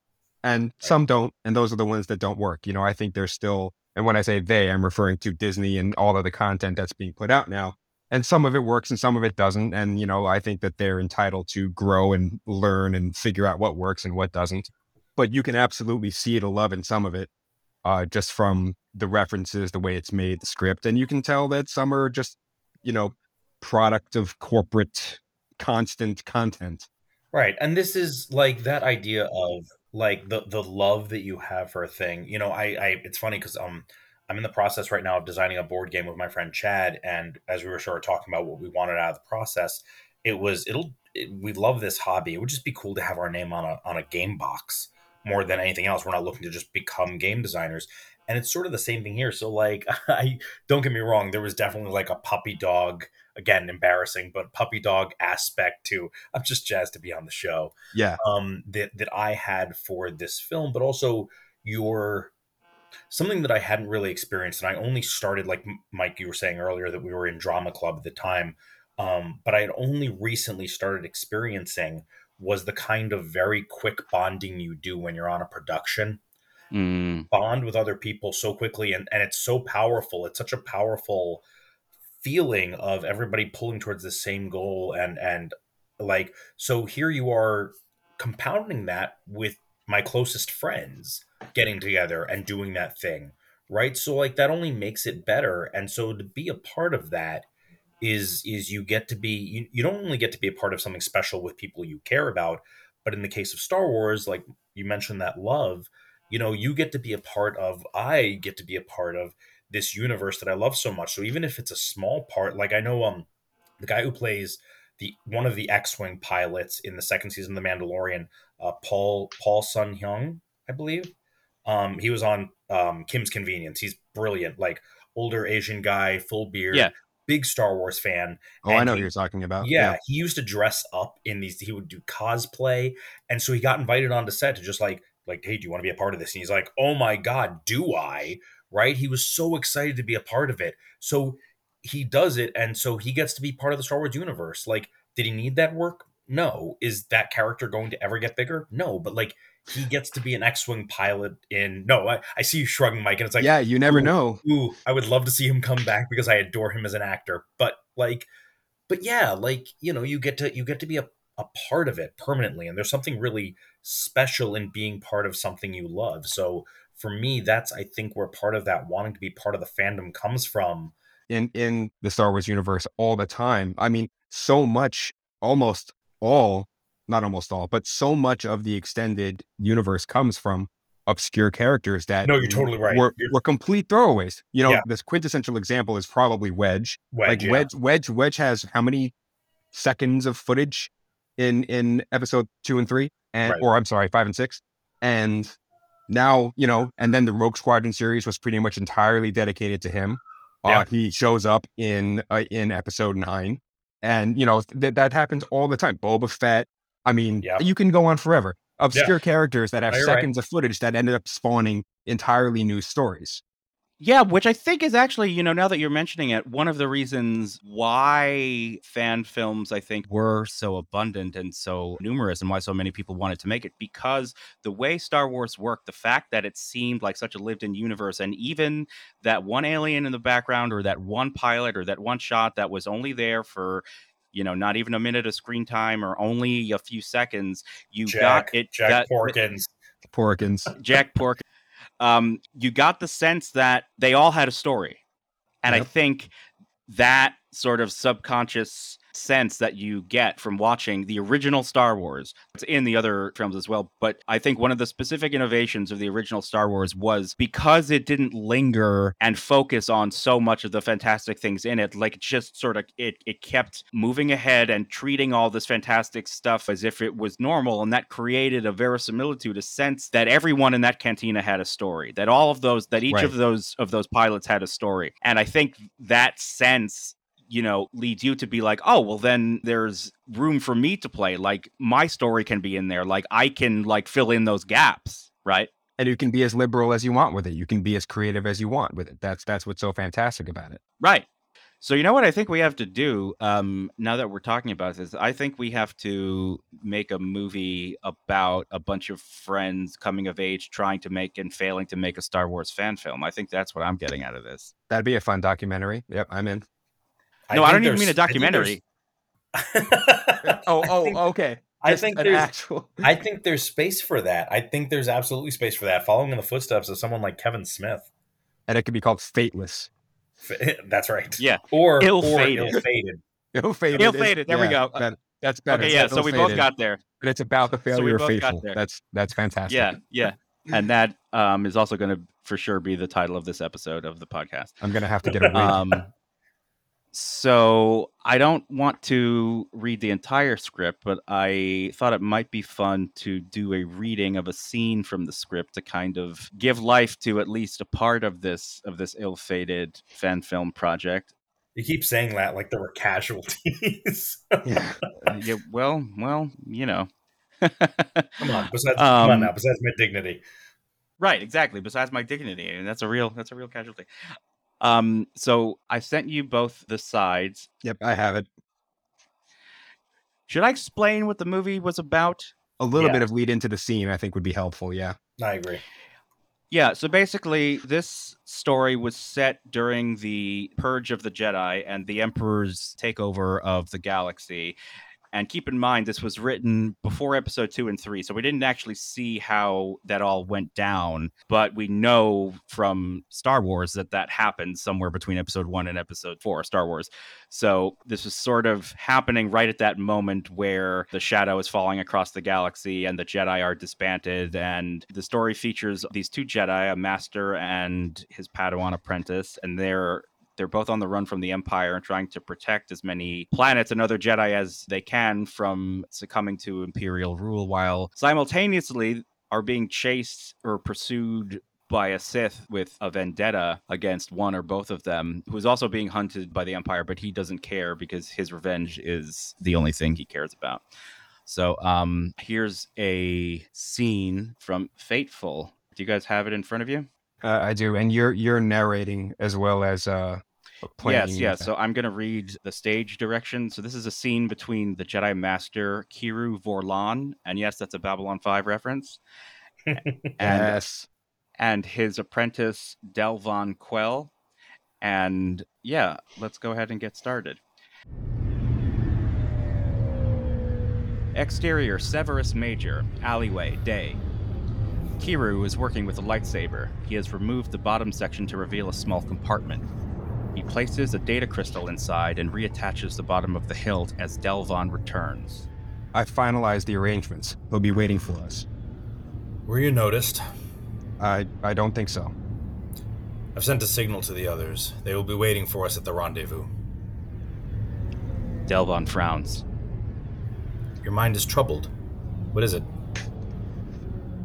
[SPEAKER 4] and some don't, and those are the ones that don't work. You know, I think there's still, and when I say they, I'm referring to Disney and all of the content that's being put out now. And some of it works and some of it doesn't. And you know, I think that they're entitled to grow and learn and figure out what works and what doesn't. But you can absolutely see the love in some of it uh, just from the references, the way it's made, the script, and you can tell that some are just, you know, product of corporate constant content.
[SPEAKER 2] Right. And this is like that idea of like the the love that you have for a thing. You know, I I it's funny cuz um I'm in the process right now of designing a board game with my friend Chad and as we were sort of talking about what we wanted out of the process, it was it'll it, we love this hobby. It would just be cool to have our name on a on a game box more than anything else. We're not looking to just become game designers. And it's sort of the same thing here. So like I don't get me wrong, there was definitely like a puppy dog again embarrassing but puppy dog aspect to i'm just jazzed to be on the show.
[SPEAKER 4] Yeah.
[SPEAKER 2] um that that i had for this film but also your something that i hadn't really experienced and i only started like mike you were saying earlier that we were in drama club at the time um but i had only recently started experiencing was the kind of very quick bonding you do when you're on a production.
[SPEAKER 1] Mm,
[SPEAKER 2] bond with other people so quickly and, and it's so powerful. It's such a powerful feeling of everybody pulling towards the same goal and and like so here you are compounding that with my closest friends getting together and doing that thing right? So like that only makes it better. And so to be a part of that is is you get to be you, you don't only get to be a part of something special with people you care about but in the case of star wars like you mentioned that love you know you get to be a part of i get to be a part of this universe that i love so much so even if it's a small part like i know um the guy who plays the one of the x-wing pilots in the second season of the mandalorian uh paul paul sun hyung i believe um he was on um kim's convenience he's brilliant like older asian guy full beard
[SPEAKER 1] Yeah.
[SPEAKER 2] big star wars fan
[SPEAKER 4] Oh, I know
[SPEAKER 2] he-
[SPEAKER 4] who you're talking about.
[SPEAKER 2] yeah, he used to dress up in these. He would do cosplay, and so he got invited onto set to just like, like, hey, do you want to be a part of this? And he's like, oh my god, do I? Right? He was so excited to be a part of it. So he does it, and so he gets to be part of the Star Wars universe. Like, did he need that work? No. Is that character going to ever get bigger? No. But like, he gets to be an X-wing pilot in. No, I, I see you shrugging, Mike, and it's like,
[SPEAKER 4] yeah, you never
[SPEAKER 2] ooh,
[SPEAKER 4] know.
[SPEAKER 2] ooh, I would love to see him come back because I adore him as an actor. But like, but yeah, like you know, you get to you get to be a, a part of it permanently, and there's something really special in being part of something you love. So for me, that's I think where part of that wanting to be part of the fandom comes from.
[SPEAKER 4] In in the Star Wars universe all the time. I mean, so much, almost all, not almost all, but so much of the extended universe comes from obscure characters that
[SPEAKER 2] No, you're totally right.
[SPEAKER 4] were, were complete throwaways. You know,
[SPEAKER 2] Yeah.
[SPEAKER 4] this quintessential example is probably Wedge.
[SPEAKER 2] Wedge,
[SPEAKER 4] like
[SPEAKER 2] yeah.
[SPEAKER 4] Wedge, Wedge, Wedge has how many seconds of footage in in episode two and three, and
[SPEAKER 2] Right.
[SPEAKER 4] or I'm sorry, five and six, and now you know, and then the Rogue Squadron series was pretty much entirely dedicated to him.
[SPEAKER 2] Yeah.
[SPEAKER 4] Uh, he shows up in uh, in episode nine, and you know th- that happens all the time. Boba Fett. I mean,
[SPEAKER 2] Yeah.
[SPEAKER 4] you can go on forever. Obscure characters that have
[SPEAKER 2] No, you're right.
[SPEAKER 4] seconds of footage that ended up spawning entirely new stories.
[SPEAKER 1] Yeah, which I think is actually, you know, now that you're mentioning it, one of the reasons why fan films, I think, were so abundant and so numerous and why so many people wanted to make it because the way Star Wars worked, the fact that it seemed like such a lived in universe, and even that one alien in the background or that one pilot or that one shot that was only there for, you know, not even a minute of screen time or only a few seconds, you
[SPEAKER 2] Jack,
[SPEAKER 1] got it.
[SPEAKER 2] Jack
[SPEAKER 1] got,
[SPEAKER 2] Porkins.
[SPEAKER 4] Porkins.
[SPEAKER 1] Jack Pork. Um, you got the sense that they all had a story, and I think that sort of subconscious sense that you get from watching the original Star Wars. It's in the other films as well, but I think one of the specific innovations of the original Star Wars was because it didn't linger and focus on so much of the fantastic things in it, like just sort of it it kept moving ahead and treating all this fantastic stuff as if it was normal and that created a verisimilitude, a sense that everyone in that cantina had a story, that all of those that each
[SPEAKER 4] Right.
[SPEAKER 1] of those of those pilots had a story. And I think that sense you know leads you to be like oh well then there's room for me to play like my story can be in there like i can like fill in those gaps right
[SPEAKER 4] and you can be as liberal as you want with it. You can be as creative as you want with it. That's that's what's so fantastic about it.
[SPEAKER 1] right so you know what i think we have to do um now that we're talking about this i think we have to make a movie about a bunch of friends coming of age trying to make and failing to make a star wars fan film i think that's what i'm getting out of this
[SPEAKER 4] That'd be a fun documentary. Yep, I'm in.
[SPEAKER 1] No i, don't even mean a
[SPEAKER 2] there's- I think
[SPEAKER 1] documentary
[SPEAKER 4] Oh, oh,
[SPEAKER 2] think-
[SPEAKER 4] okay.
[SPEAKER 2] I think there's
[SPEAKER 4] actual.
[SPEAKER 2] I think there's space for that. I think there's absolutely space for that. Following in the footsteps of someone like Kevin Smith.
[SPEAKER 4] And it could be called Fateless.
[SPEAKER 2] That's right.
[SPEAKER 1] Yeah.
[SPEAKER 2] Or
[SPEAKER 1] Ill-fated.
[SPEAKER 2] Or ill-fated.
[SPEAKER 4] Ill-fated. is-
[SPEAKER 1] Ill-fated, there we go.
[SPEAKER 4] that- that's better.
[SPEAKER 1] okay yeah so we both got there
[SPEAKER 4] But it's about the
[SPEAKER 1] we
[SPEAKER 4] failure of
[SPEAKER 1] both got
[SPEAKER 4] faithful. That's that's fantastic.
[SPEAKER 1] Yeah, yeah. And that um, is also going to for sure be the title of this episode of the podcast.
[SPEAKER 4] I'm gonna have to get a read.
[SPEAKER 1] Um, so I don't want to read the entire script, but I thought it might be fun to do a reading of a scene from the script to kind of give life to at least a part of this of this ill-fated fan film project.
[SPEAKER 2] You keep saying that like there were casualties.
[SPEAKER 4] yeah.
[SPEAKER 1] Uh, yeah, well, well, you know.
[SPEAKER 2] come on, besides come on
[SPEAKER 1] Um,
[SPEAKER 2] now, besides my dignity.
[SPEAKER 1] Right, exactly. Besides my dignity, and that's a real that's a real casualty. Um, so I sent you both the sides.
[SPEAKER 4] Yep, I have it.
[SPEAKER 1] Should I explain what the movie was about?
[SPEAKER 4] A little
[SPEAKER 2] Yeah.
[SPEAKER 4] bit of lead into the scene, I think, would be helpful. Yeah.
[SPEAKER 2] I agree.
[SPEAKER 1] Yeah, so basically, this story was set during the Purge of the Jedi and the Emperor's takeover of the galaxy. And keep in mind, this was written before episode two and three. So we didn't actually see how that all went down. But we know from Star Wars that that happened somewhere between episode one and episode four, Star Wars. So this was sort of happening right at that moment where the shadow is falling across the galaxy and the Jedi are disbanded. And the story features these two Jedi, a master and his Padawan apprentice, and they're they're both on the run from the Empire and trying to protect as many planets and other Jedi as they can from succumbing to Imperial rule, while simultaneously are being chased or pursued by a Sith with a vendetta against one or both of them, who's also being hunted by the Empire, but he doesn't care because his revenge is the only thing he cares about. So um, here's a scene from Fateful. Do you guys have it in front of you?
[SPEAKER 4] Uh, I do, and you're you're narrating as well as uh playing.
[SPEAKER 1] Yes, yes. So I'm going to read the stage direction. So this is a scene between the Jedi Master Kiru Vorlan, and yes, that's a Babylon 5 reference, and
[SPEAKER 4] yes,
[SPEAKER 1] and his apprentice Delvon Quell. And yeah, let's go ahead and get started. Exterior Severus Major, alleyway, day. Kiru is working with a lightsaber. He has removed the bottom section to reveal a small compartment. He places a data crystal inside and reattaches the bottom of the hilt as Delvon returns.
[SPEAKER 4] I finalized the arrangements. They'll be waiting for us.
[SPEAKER 2] Were you noticed?
[SPEAKER 4] I I don't think so.
[SPEAKER 2] I've sent a signal to the others. They will be waiting for us at the rendezvous.
[SPEAKER 1] Delvon frowns.
[SPEAKER 2] Your mind is troubled. What is it?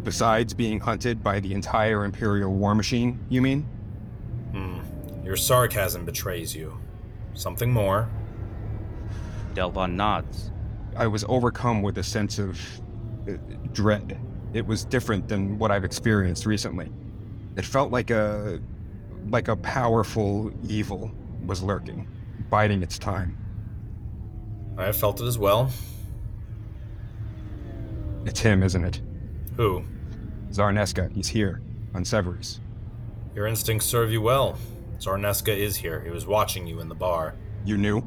[SPEAKER 4] Besides being hunted by the entire Imperial war machine, you mean?
[SPEAKER 2] Hmm. Your sarcasm betrays you. Something more?
[SPEAKER 1] Delvon nods.
[SPEAKER 4] I was overcome with a sense of uh, dread. It was different than what I've experienced recently. It felt like a like a powerful evil was lurking, biding its time.
[SPEAKER 2] I have felt it as well.
[SPEAKER 4] It's him, isn't it?
[SPEAKER 2] Who?
[SPEAKER 4] Zarneska, he's here, on Severus.
[SPEAKER 2] Your instincts serve you well. Zarneska is here. He was watching you in the bar.
[SPEAKER 4] You knew?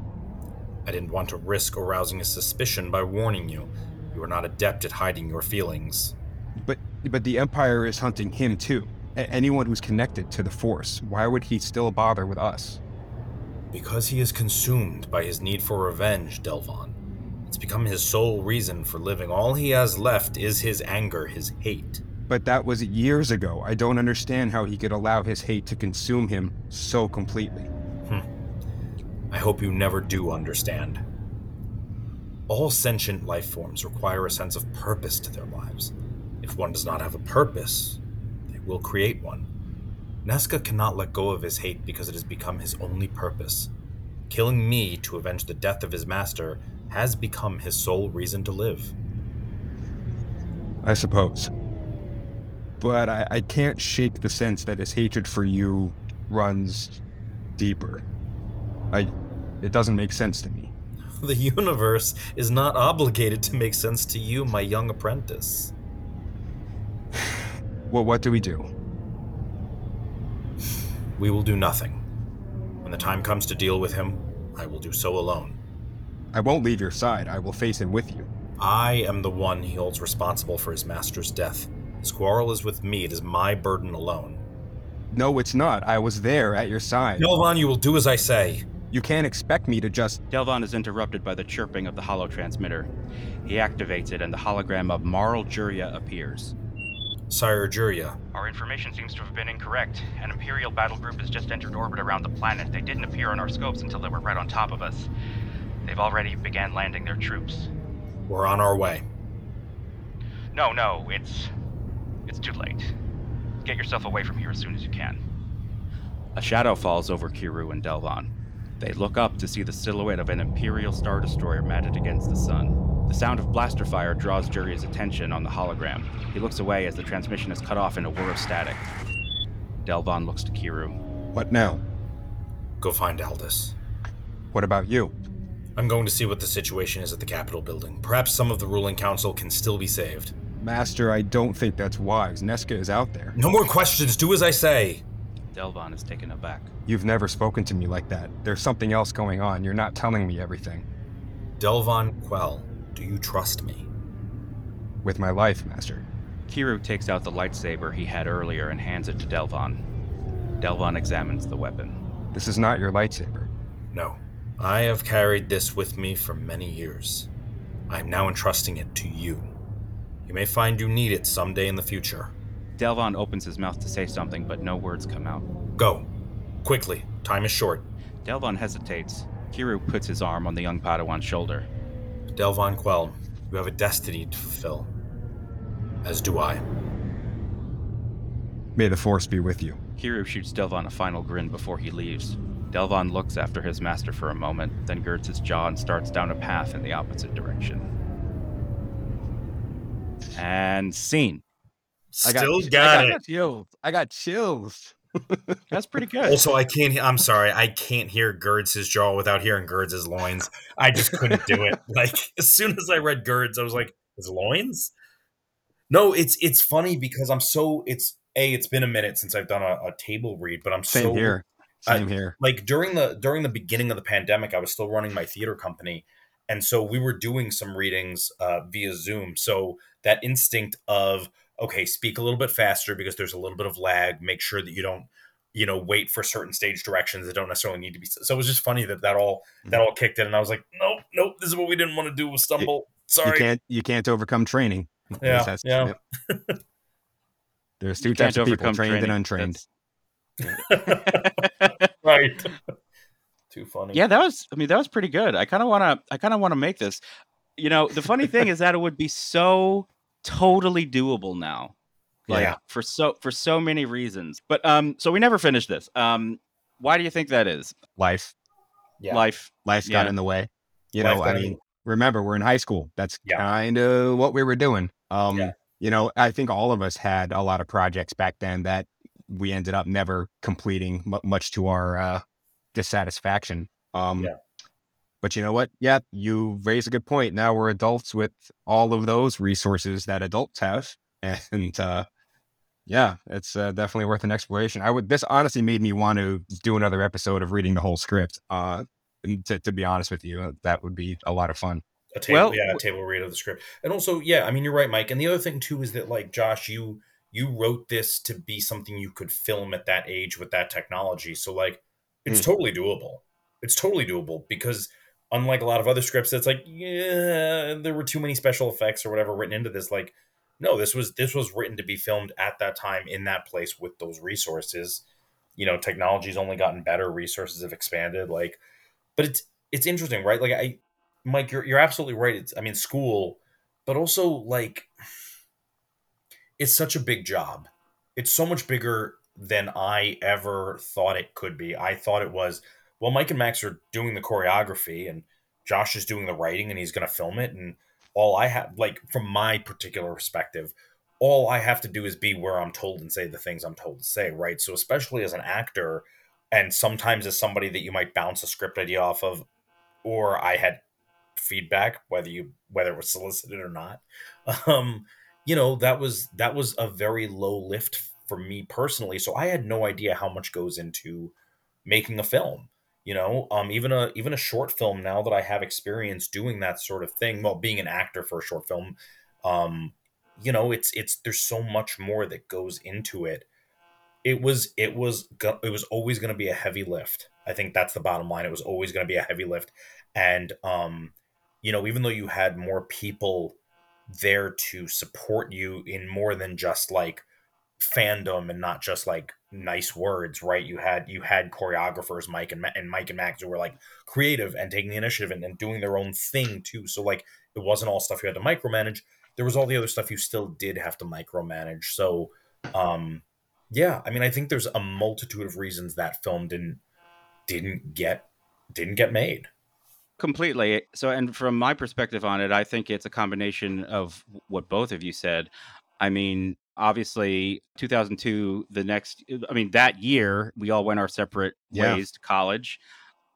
[SPEAKER 2] I didn't want to risk arousing a suspicion by warning you. You are not adept at hiding your feelings.
[SPEAKER 4] But but the Empire is hunting him too. A- anyone who's connected to the Force. Why would he still bother with us?
[SPEAKER 2] Because he is consumed by his need for revenge, Delvon. It's become his sole reason for living. All he has left is his anger, his hate.
[SPEAKER 4] But that was years ago. I don't understand how he could allow his hate to consume him so completely. Hmm.
[SPEAKER 2] I hope you never do understand. All sentient life forms require a sense of purpose to their lives. If one does not have a purpose, they will create one. Nesca cannot let go of his hate because it has become his only purpose. Killing me to avenge the death of his master has become his sole reason to live.
[SPEAKER 4] I suppose. But I, I can't shake the sense that his hatred for you runs deeper. I it doesn't make sense to me.
[SPEAKER 2] The universe is not obligated to make sense to you, my young apprentice.
[SPEAKER 4] Well what do we do?
[SPEAKER 2] We will do nothing. When the time comes to deal with him, I will do so alone.
[SPEAKER 4] I won't leave your side. I will face him with you.
[SPEAKER 2] I am the one he holds responsible for his master's death. His quarrel is with me. It is my burden alone.
[SPEAKER 4] No, it's not. I was there at your side.
[SPEAKER 2] Delvon, you will do as I say.
[SPEAKER 4] You can't expect me to just
[SPEAKER 1] Delvon is interrupted by the chirping of the holo transmitter. He activates it, and the hologram of Marl Juria appears.
[SPEAKER 2] Sire Juria,
[SPEAKER 1] Our information seems to have been incorrect. An Imperial battle group has just entered orbit around the planet. They didn't appear on our scopes until they were right on top of us. They've already began landing their troops.
[SPEAKER 2] we're on our way.
[SPEAKER 1] No, no, it's. it's too late. Get yourself away from here as soon as you can. A shadow falls over Kiru and Delvon. They look up to see the silhouette of an Imperial Star Destroyer matted against the sun. The sound of blaster fire draws Juria's attention on the hologram. He looks away as the transmission is cut off in a whir of static. Delvon looks to Kiru.
[SPEAKER 4] what now?
[SPEAKER 2] Go find Aldous.
[SPEAKER 4] What about you?
[SPEAKER 2] I'm going to see what the situation is at the Capitol building. Perhaps some of the ruling council can still be saved.
[SPEAKER 4] Master, I don't think that's wise. Nesca is out there.
[SPEAKER 2] No more questions. Do as I say.
[SPEAKER 1] Delvon is taken aback.
[SPEAKER 4] You've never spoken to me like that. There's something else going on. You're not telling me everything.
[SPEAKER 2] Delvon Quell, do you trust me?
[SPEAKER 4] With my life, Master.
[SPEAKER 1] Kiru takes out the lightsaber he had earlier and hands it to Delvon. Delvon examines the weapon.
[SPEAKER 4] This is not your lightsaber.
[SPEAKER 2] No. I have carried this with me for many years. I am now entrusting it to you. You may find you need it someday in the future.
[SPEAKER 1] Delvon opens his mouth to say something, but no words come out.
[SPEAKER 2] Go. Quickly. Time is short.
[SPEAKER 1] Delvon hesitates. Kiru puts his arm on the young Padawan's shoulder.
[SPEAKER 2] Delvon Quell, you have a destiny to fulfill. As do I.
[SPEAKER 4] May the Force be with you.
[SPEAKER 1] Kiru shoots Delvon a final grin before he leaves. Delvon looks after his master for a moment, then girds his jaw and starts down a path in the opposite direction. And scene.
[SPEAKER 2] Still
[SPEAKER 4] I
[SPEAKER 2] got, it.
[SPEAKER 4] chills. I got chills.
[SPEAKER 1] That's pretty good.
[SPEAKER 2] Also, I can't. I'm sorry. I can't hear Girds his jaw without hearing Girds his loins. I just couldn't do it. Like as soon as I read Girds, I was like, his loins. No, it's it's funny because I'm so. It's a. It's been a minute since I've done a, a table read, but I'm
[SPEAKER 4] Same
[SPEAKER 2] so
[SPEAKER 4] here.
[SPEAKER 2] I-
[SPEAKER 4] Same here.
[SPEAKER 2] like during the during the beginning of the pandemic i was still running my theater company and so we were doing some readings uh, via Zoom. So that instinct of okay, speak a little bit faster because there's a little bit of lag. Make sure that you don't you know wait for certain stage directions that don't necessarily need to be so it was just funny that that all that all kicked in and i was like nope nope this is what we didn't want to do was stumble sorry
[SPEAKER 4] You can't you can't overcome training.
[SPEAKER 2] Yeah, yeah.
[SPEAKER 4] yep. There's two
[SPEAKER 1] You
[SPEAKER 4] types of people,
[SPEAKER 1] overcome
[SPEAKER 4] trained and untrained.
[SPEAKER 1] That's-
[SPEAKER 2] right too funny
[SPEAKER 1] yeah, that was. I mean, that was pretty good. I kind of want to. I kind of want to make this. You know, the funny thing is that it would be so totally doable now. Like
[SPEAKER 2] Yeah.
[SPEAKER 1] for so for so many reasons. But um, so we never finished this. Um, why do you think that is?
[SPEAKER 4] Life,
[SPEAKER 2] yeah
[SPEAKER 1] Life.
[SPEAKER 4] life's got in the way. You
[SPEAKER 2] Life
[SPEAKER 4] know, I mean,
[SPEAKER 2] way.
[SPEAKER 4] remember we're in high school. That's
[SPEAKER 2] Yeah.
[SPEAKER 4] kind of what we were doing. Um,
[SPEAKER 2] Yeah.
[SPEAKER 4] you know, I think all of us had a lot of projects back then that we ended up never completing, mu much to our uh, dissatisfaction. Um,
[SPEAKER 2] Yeah.
[SPEAKER 4] But you know what? Yeah, you raise a good point. Now we're adults with all of those resources that adults have, and uh, yeah, it's uh, definitely worth an exploration. I would. This honestly made me want to do another episode of reading the whole script. Uh, to, to be honest with you, that would be a lot of fun.
[SPEAKER 2] a table
[SPEAKER 1] Well,
[SPEAKER 2] yeah a table read of the script and also yeah i mean you're right mike and the other thing too is that like josh you you wrote this to be something you could film at that age with that technology. So like it's
[SPEAKER 4] Mm.
[SPEAKER 2] totally doable. It's totally doable because unlike a lot of other scripts it's like yeah there were too many special effects or whatever written into this. Like no this was this was written to be filmed at that time in that place with those resources. You know technology's only gotten better resources have expanded like but it's it's interesting right? Like i Mike, you're you're absolutely right. It's I mean school, but also like it's such a big job. It's so much bigger than I ever thought it could be. I thought it was well, Mike and Max are doing the choreography and Josh is doing the writing and he's going to film it and all I have like from my particular perspective, all I have to do is be where I'm told and say the things I'm told to say, right? So especially as an actor and sometimes as somebody that you might bounce a script idea off of or I had feedback whether you whether it was solicited or not um you know that was that was a very low lift for me personally so i had no idea how much goes into making a film you know? Um even a even a short film now that i have experience doing that sort of thing well being an actor for a short film um you know it's it's there's so much more that goes into it. It was it was it was always going to be a heavy lift. I think that's the bottom line it was always going to be a heavy lift. And um you know even though you had more people there to support you in more than just like fandom and not just like nice words right? You had you had choreographers mike and, Ma- and mike and max who were like creative and taking the initiative and, and doing their own thing too. So like it wasn't all stuff you had to micromanage. There was all the other stuff you still did have to micromanage. So um yeah i mean i think there's a multitude of reasons that film didn't didn't get didn't get made
[SPEAKER 1] completely. So and from my perspective on it i think it's a combination of what both of you said. I mean obviously 2002 the next i mean that year we all went our separate
[SPEAKER 4] Yeah.
[SPEAKER 1] ways to college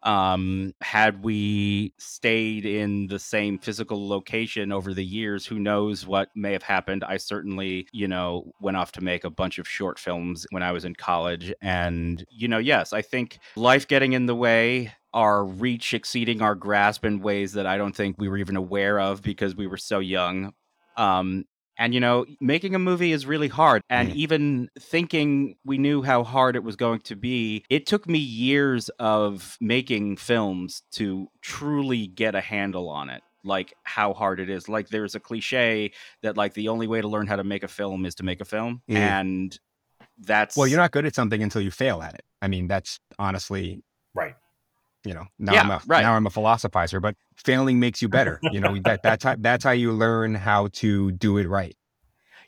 [SPEAKER 1] um had we stayed in the same physical location over the years who knows what may have happened. I certainly you know went off to make a bunch of short films when i was in college and you know yes i think life getting in the way our reach exceeding our grasp in ways that i don't think we were even aware of because we were so young. Um and you know making a movie is really hard and even thinking we knew how hard it was going to be it took me years of making films to truly get a handle on it like how hard it is like there's a cliche that like the only way to learn how to make a film is to make a film
[SPEAKER 4] Mm.
[SPEAKER 1] and that's
[SPEAKER 4] Well, you're not good at something until you fail at it. I mean, that's honestly, you know, now
[SPEAKER 1] Yeah,
[SPEAKER 4] I'm a
[SPEAKER 1] right.
[SPEAKER 4] now I'm a philosophizer, but failing makes you better. You know, that that's how that's how you learn how to do it right.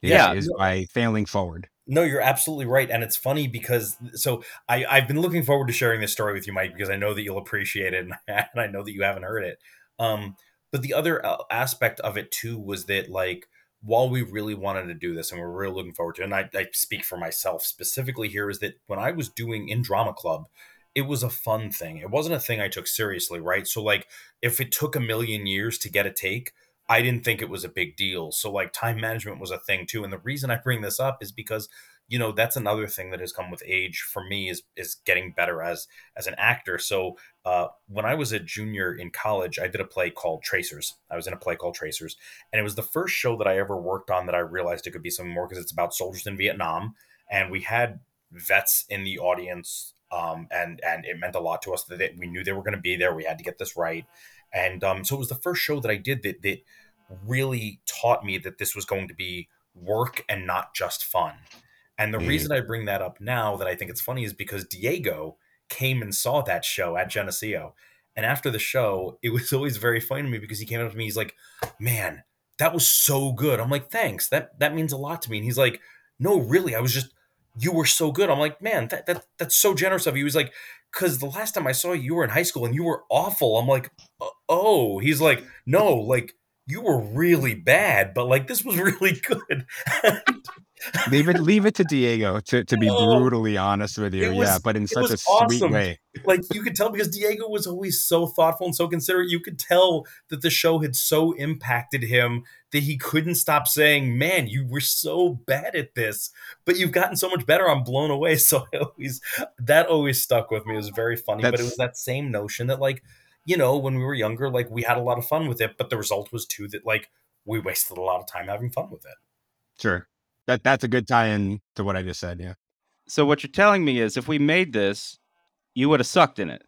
[SPEAKER 4] is-
[SPEAKER 1] Yeah.
[SPEAKER 4] is by failing forward.
[SPEAKER 2] No, you're absolutely right, and it's funny because so I I've been looking forward to sharing this story with you, Mike, because I know that you'll appreciate it, and, and I know that you haven't heard it. Um, but the other uh, aspect of it too was that like while we really wanted to do this and we're really looking forward to, it, and I, I speak for myself specifically here, is that when I was doing in drama club, it was a fun thing. It wasn't a thing I took seriously, right? So like if it took a million years to get a take, I didn't think it was a big deal. So like time management was a thing too. And the reason I bring this up is because you know that's another thing that has come with age for me is is getting better as as an actor so uh, when i was a junior in college i did a play called tracers i was in a play called tracers and it was the first show that i ever worked on that i realized it could be something more because it's about soldiers in vietnam and we had vets in the audience um, and and it meant a lot to us that they, we knew they were going to be there we had to get this right and um, so it was the first show that i did that that really taught me that this was going to be work and not just fun and the mm. reason I bring that up now that I think it's funny is because Diego came and saw that show at Geneseo. And after the show, it was always very funny to me because he came up to me, he's like, Man, that was so good. I'm like, thanks. That that means a lot to me. And he's like, No, really, I was just you were so good. I'm like, man, that, that that's so generous of you. He's like, because the last time I saw you, you were in high school and you were awful. I'm like, uh, oh. He's like, no, like you were really bad, but like this was really good.
[SPEAKER 4] leave it leave it to Diego to, to be oh, brutally honest with you. Was, yeah, but in such a awesome. sweet way.
[SPEAKER 2] like you could tell because Diego was always so thoughtful and so considerate. You could tell that the show had so impacted him that he couldn't stop saying, Man, you were so bad at this, but you've gotten so much better. I'm blown away. So I always that always stuck with me. It was very funny, That's, but it was that same notion that like, you know, when we were younger, like we had a lot of fun with it, but the result was too that like we wasted a lot of time having fun with it.
[SPEAKER 4] Sure. That that's a good tie-in to what I just said. Yeah.
[SPEAKER 1] So what you're telling me is, if we made this, you would have sucked in it.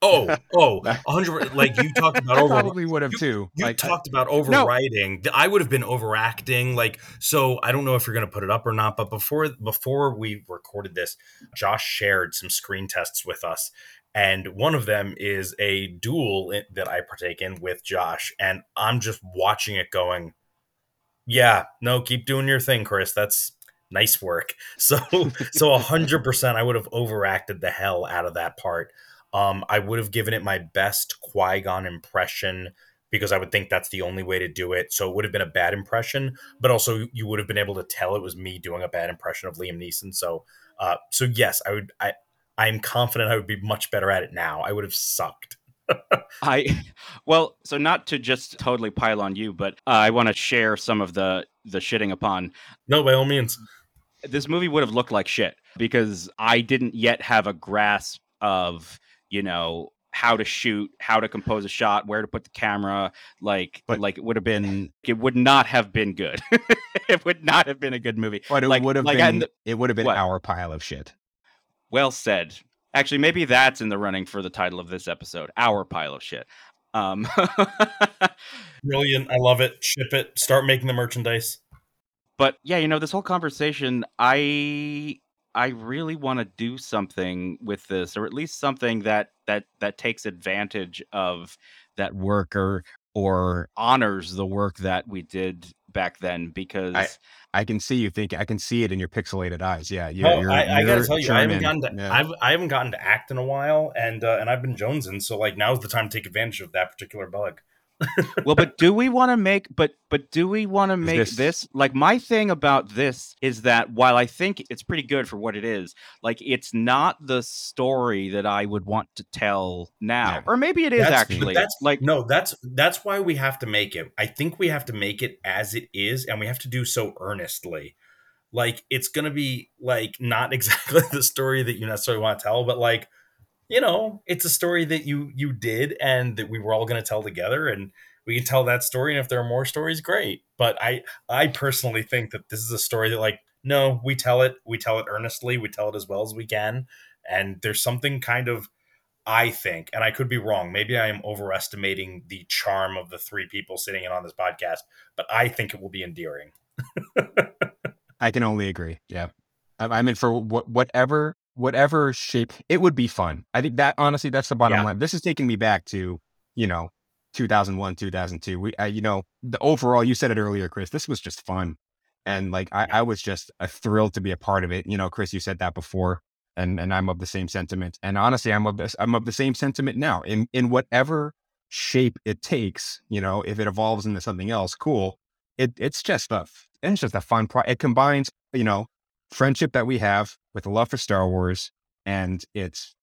[SPEAKER 2] Oh, oh, 100 like you talked about over
[SPEAKER 4] probably would have
[SPEAKER 2] you,
[SPEAKER 4] too.
[SPEAKER 2] You
[SPEAKER 4] like, uh,
[SPEAKER 2] talked about overwriting. No. I would have been overacting like so I don't know if you're going to put it up or not, but before before we recorded this, Josh shared some screen tests with us and one of them is a duel eh, that I partake in with Josh and I'm just watching it going yeah, no, keep doing your thing, Chris. That's nice work. So, so a hundred percent, I would have overacted the hell out of that part. Um, I would have given it my best Qui Gon impression because I would think that's the only way to do it. So it would have been a bad impression, but also you would have been able to tell it was me doing a bad impression of Liam Neeson. So, uh, so yes, I would. I I'm confident I would be much better at it now. I would have sucked.
[SPEAKER 1] I well, so not to just totally pile on you, but uh, I want to share some of the the shitting upon.
[SPEAKER 2] No, by all means.
[SPEAKER 1] This movie would have looked like shit because I didn't yet have a grasp of, you know, how to shoot, how to compose a shot, where to put the camera. Like, but, like it would have been, it would not have been good. it would not have been a good movie.
[SPEAKER 4] But it
[SPEAKER 1] like,
[SPEAKER 4] would have like, been, it would have been what? our pile of shit.
[SPEAKER 1] Well said. Actually, maybe that's in the running for the title of this episode. Our pile of shit. Um,
[SPEAKER 2] Brilliant. I love it. Ship it. Start making the merchandise.
[SPEAKER 1] But yeah, you know, this whole conversation, I I really want to do something with this, or at least something that that that takes advantage of that work or or honors the work that we did back then because
[SPEAKER 4] I, I can see you think I can see it in your pixelated eyes. Yeah,
[SPEAKER 2] you're, oh, you're, I, I gotta tell you, I haven't gotten to yeah. I've, I haven't gotten to act in a while, and uh, and I've been jonesing, so like now's the time to take advantage of that particular bug
[SPEAKER 1] well, but do we want to make but but do we want to make this... this like my thing about this is that while I think it's pretty good for what it is, like it's not the story that I would want to tell now. Yeah. Or maybe it is
[SPEAKER 2] that's,
[SPEAKER 1] actually.
[SPEAKER 2] That's like no, that's that's why we have to make it. I think we have to make it as it is and we have to do so earnestly. Like it's going to be like not exactly the story that you necessarily want to tell, but like you know, it's a story that you you did and that we were all going to tell together and we can tell that story and if there are more stories great. But I I personally think that this is a story that like no, we tell it, we tell it earnestly, we tell it as well as we can and there's something kind of I think, and I could be wrong. Maybe I am overestimating the charm of the three people sitting in on this podcast, but I think it will be endearing.
[SPEAKER 4] I can only agree. Yeah. I mean, for whatever whatever shape, it would be fun. I think that honestly, that's the bottom yeah. line. This is taking me back to, you know, 2001, 2002. We, I, you know, the overall, you said it earlier, Chris, this was just fun. And like, I, I was just a thrilled to be a part of it. You know, Chris, you said that before and, and I'm of the same sentiment. And honestly, I'm of this, I'm of the same sentiment now in, in whatever shape it takes, you know, if it evolves into something else, cool. It, it's just a, it's just a fun pro. It combines, you know, friendship that we have with a love for Star Wars, and it's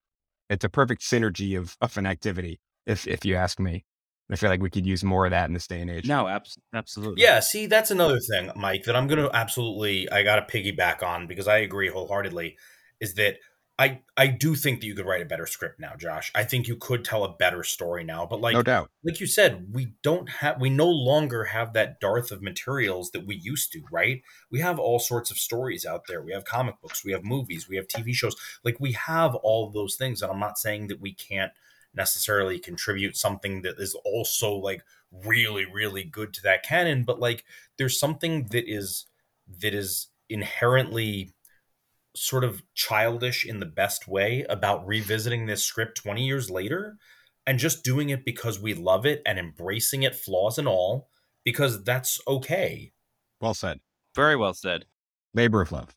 [SPEAKER 4] it's a perfect synergy of of an activity, if if you ask me. I feel like we could use more of that in this day and age.
[SPEAKER 1] No, abs- absolutely.
[SPEAKER 2] Yeah, see, that's another thing, Mike, that I'm going to absolutely I got to piggyback on because I agree wholeheartedly is that I I do think that you could write a better script now, Josh. I think you could tell a better story now, but like
[SPEAKER 4] no doubt.
[SPEAKER 2] like you said, we don't have we no longer have that dearth of materials that we used to, right? We have all sorts of stories out there. We have comic books, we have movies, we have TV shows. Like we have all those things, and I'm not saying that we can't necessarily contribute something that is also like really really good to that canon, but like there's something that is that is inherently sort of childish in the best way about revisiting this script 20 years later and just doing it because we love it and embracing it flaws and all because that's okay
[SPEAKER 4] Well said.
[SPEAKER 1] Very well said.
[SPEAKER 4] Labor of love.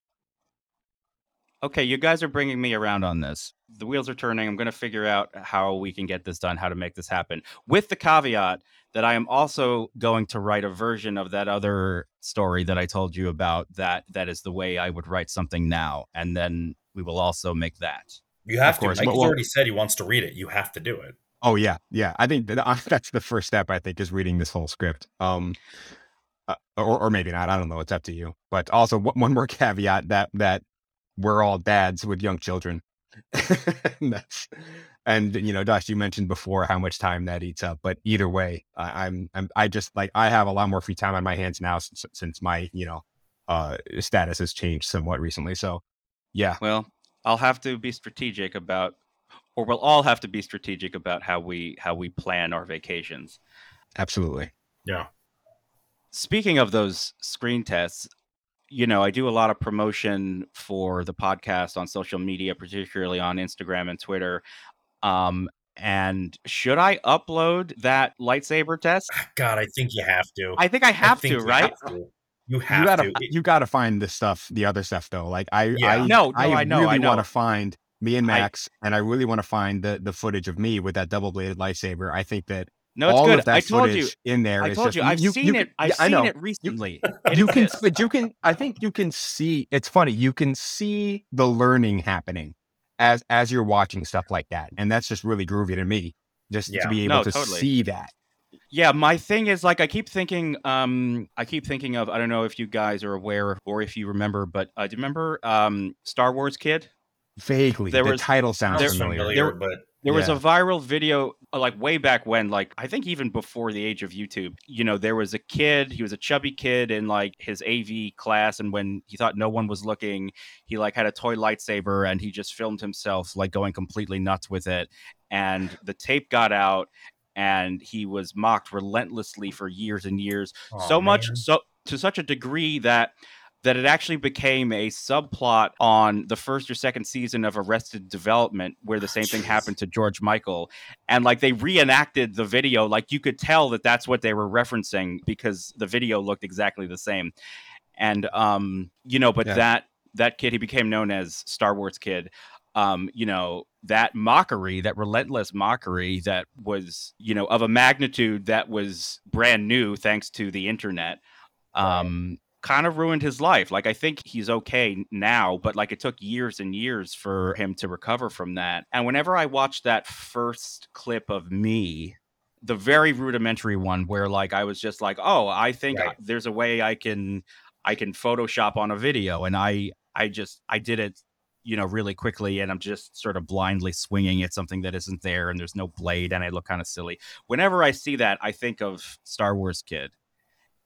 [SPEAKER 1] Okay, you guys are bringing me around on this. The wheels are turning. I'm going to figure out how we can get this done, how to make this happen, with the caveat that I am also going to write a version of that other story that I told you about. That that is the way I would write something now, and then we will also make that.
[SPEAKER 2] you have
[SPEAKER 4] Of
[SPEAKER 2] to
[SPEAKER 4] course,
[SPEAKER 2] mike's
[SPEAKER 4] but- well-
[SPEAKER 2] already said he wants to read it you have to do it
[SPEAKER 4] Oh yeah, yeah. I think that, that's the first step. I think is reading this whole script. Um, uh, or or maybe not. I don't know. It's up to you. But also one one more caveat that that we're all dads with young children. and, and you know, Josh, you mentioned before how much time that eats up. But either way, I, I'm I'm I just like I have a lot more free time on my hands now since since my you know uh status has changed somewhat recently. So yeah,
[SPEAKER 1] Well, I'll have to be strategic about, or we'll all have to be strategic about how we how we plan our vacations.
[SPEAKER 4] absolutely.
[SPEAKER 2] yeah
[SPEAKER 1] Speaking of those screen tests, you know, I do a lot of promotion for the podcast on social media, particularly on Instagram and Twitter. Um, and should I upload that lightsaber test?
[SPEAKER 2] god i think you have to
[SPEAKER 1] I think I have
[SPEAKER 2] think
[SPEAKER 1] to, right?
[SPEAKER 2] have to. you have
[SPEAKER 4] you gotta
[SPEAKER 2] to
[SPEAKER 4] you gotta find the stuff, the other stuff though. Like I,
[SPEAKER 2] Yeah.
[SPEAKER 4] I
[SPEAKER 1] No, no,
[SPEAKER 4] I,
[SPEAKER 1] I know,
[SPEAKER 4] really
[SPEAKER 1] I know.
[SPEAKER 4] want to find me and
[SPEAKER 1] I-
[SPEAKER 4] Max, and I really want to find the the footage of me with that double bladed lightsaber. I think that
[SPEAKER 1] No, it's
[SPEAKER 4] all
[SPEAKER 1] good.
[SPEAKER 4] of that
[SPEAKER 1] I told
[SPEAKER 4] footage
[SPEAKER 1] you.
[SPEAKER 4] in there
[SPEAKER 1] I told
[SPEAKER 4] just
[SPEAKER 1] you. I've seen it. I've
[SPEAKER 4] yeah, I
[SPEAKER 1] seen it recently. It
[SPEAKER 4] you can, but you can. I think you can see. It's funny. You can see the learning happening as as you're watching stuff like that, and that's just really groovy to me. Just
[SPEAKER 2] Yeah.
[SPEAKER 4] to be able
[SPEAKER 1] No,
[SPEAKER 4] to
[SPEAKER 1] totally.
[SPEAKER 4] see that.
[SPEAKER 1] Yeah, my thing is like I keep thinking. Um, I keep thinking of. I don't know if you guys are aware or if you remember, but uh, do you remember um, Star Wars Kid?
[SPEAKER 4] Vaguely,
[SPEAKER 1] There
[SPEAKER 4] the
[SPEAKER 1] was-
[SPEAKER 4] title sounds
[SPEAKER 1] there-
[SPEAKER 2] sounds
[SPEAKER 4] familiar.
[SPEAKER 2] familiar,
[SPEAKER 1] There-
[SPEAKER 2] but
[SPEAKER 1] There was a viral video uh, like way back when, like I think even before the age of YouTube. You know, there was a kid, he was a chubby kid in like his AV class, and when he thought no one was looking, he like had a toy lightsaber and he just filmed himself like going completely nuts with it. And the tape got out and he was mocked relentlessly for years and years.
[SPEAKER 2] Aw,
[SPEAKER 1] so much so to such a degree that that it actually became a subplot on the first or second season of Arrested Development, where the same thing happened to George Michael, and like they reenacted the video, like you could tell that that's what they were referencing because the video looked exactly the same, and um, you know, but
[SPEAKER 4] Yeah.
[SPEAKER 1] that that kid he became known as Star Wars Kid. Um, you know, that mockery, that relentless mockery that was, you know, of a magnitude that was brand new thanks to the internet. Um, kind of ruined his life. Like I think he's okay now, but like it took years and years for him to recover from that. And whenever I watched that first clip of me, the very rudimentary one where like I was just like, "Oh, I think
[SPEAKER 2] Right.
[SPEAKER 1] there's a way I can I can photoshop on a video." And I I just I did it you know really quickly and i'm just sort of blindly swinging at something that isn't there and there's no blade and i look kind of silly whenever i see that i think of star wars kid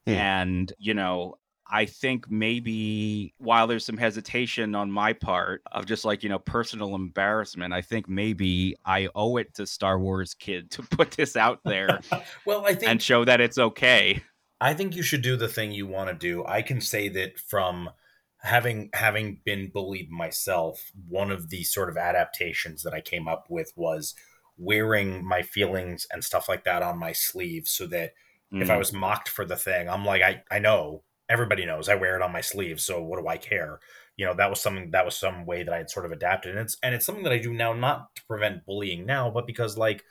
[SPEAKER 4] Hmm.
[SPEAKER 1] and you know I think maybe while there's some hesitation on my part of just like, you know, personal embarrassment, I think maybe I owe it to Star Wars Kid to put this out there
[SPEAKER 2] well, I think
[SPEAKER 1] and show that it's okay.
[SPEAKER 2] I think you should do the thing you want to do. I can say that from having having been bullied myself, one of the sort of adaptations that I came up with was wearing my feelings and stuff like that on my sleeve so that if I
[SPEAKER 1] Mm.
[SPEAKER 2] was mocked for the thing, I'm like, I, I know everybody knows I wear it on my sleeve, so what do I care? You know, that was something that was some way that I had sort of adapted. And it's and it's something that I do now, not to prevent bullying now, but because like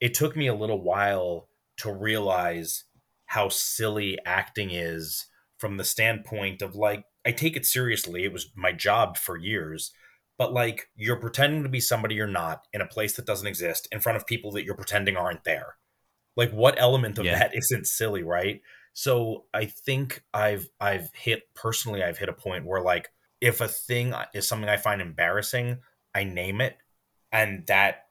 [SPEAKER 2] it took me a little while to realize how silly acting is from the standpoint of like I take it seriously. It was my job for years. But like you're pretending to be somebody you're not in a place that doesn't exist in front of people that you're pretending aren't there. Like what element of
[SPEAKER 1] Yeah.
[SPEAKER 2] that isn't silly, right? So I think I've I've hit personally I've hit a point where like if a thing is something I find embarrassing, I name it and that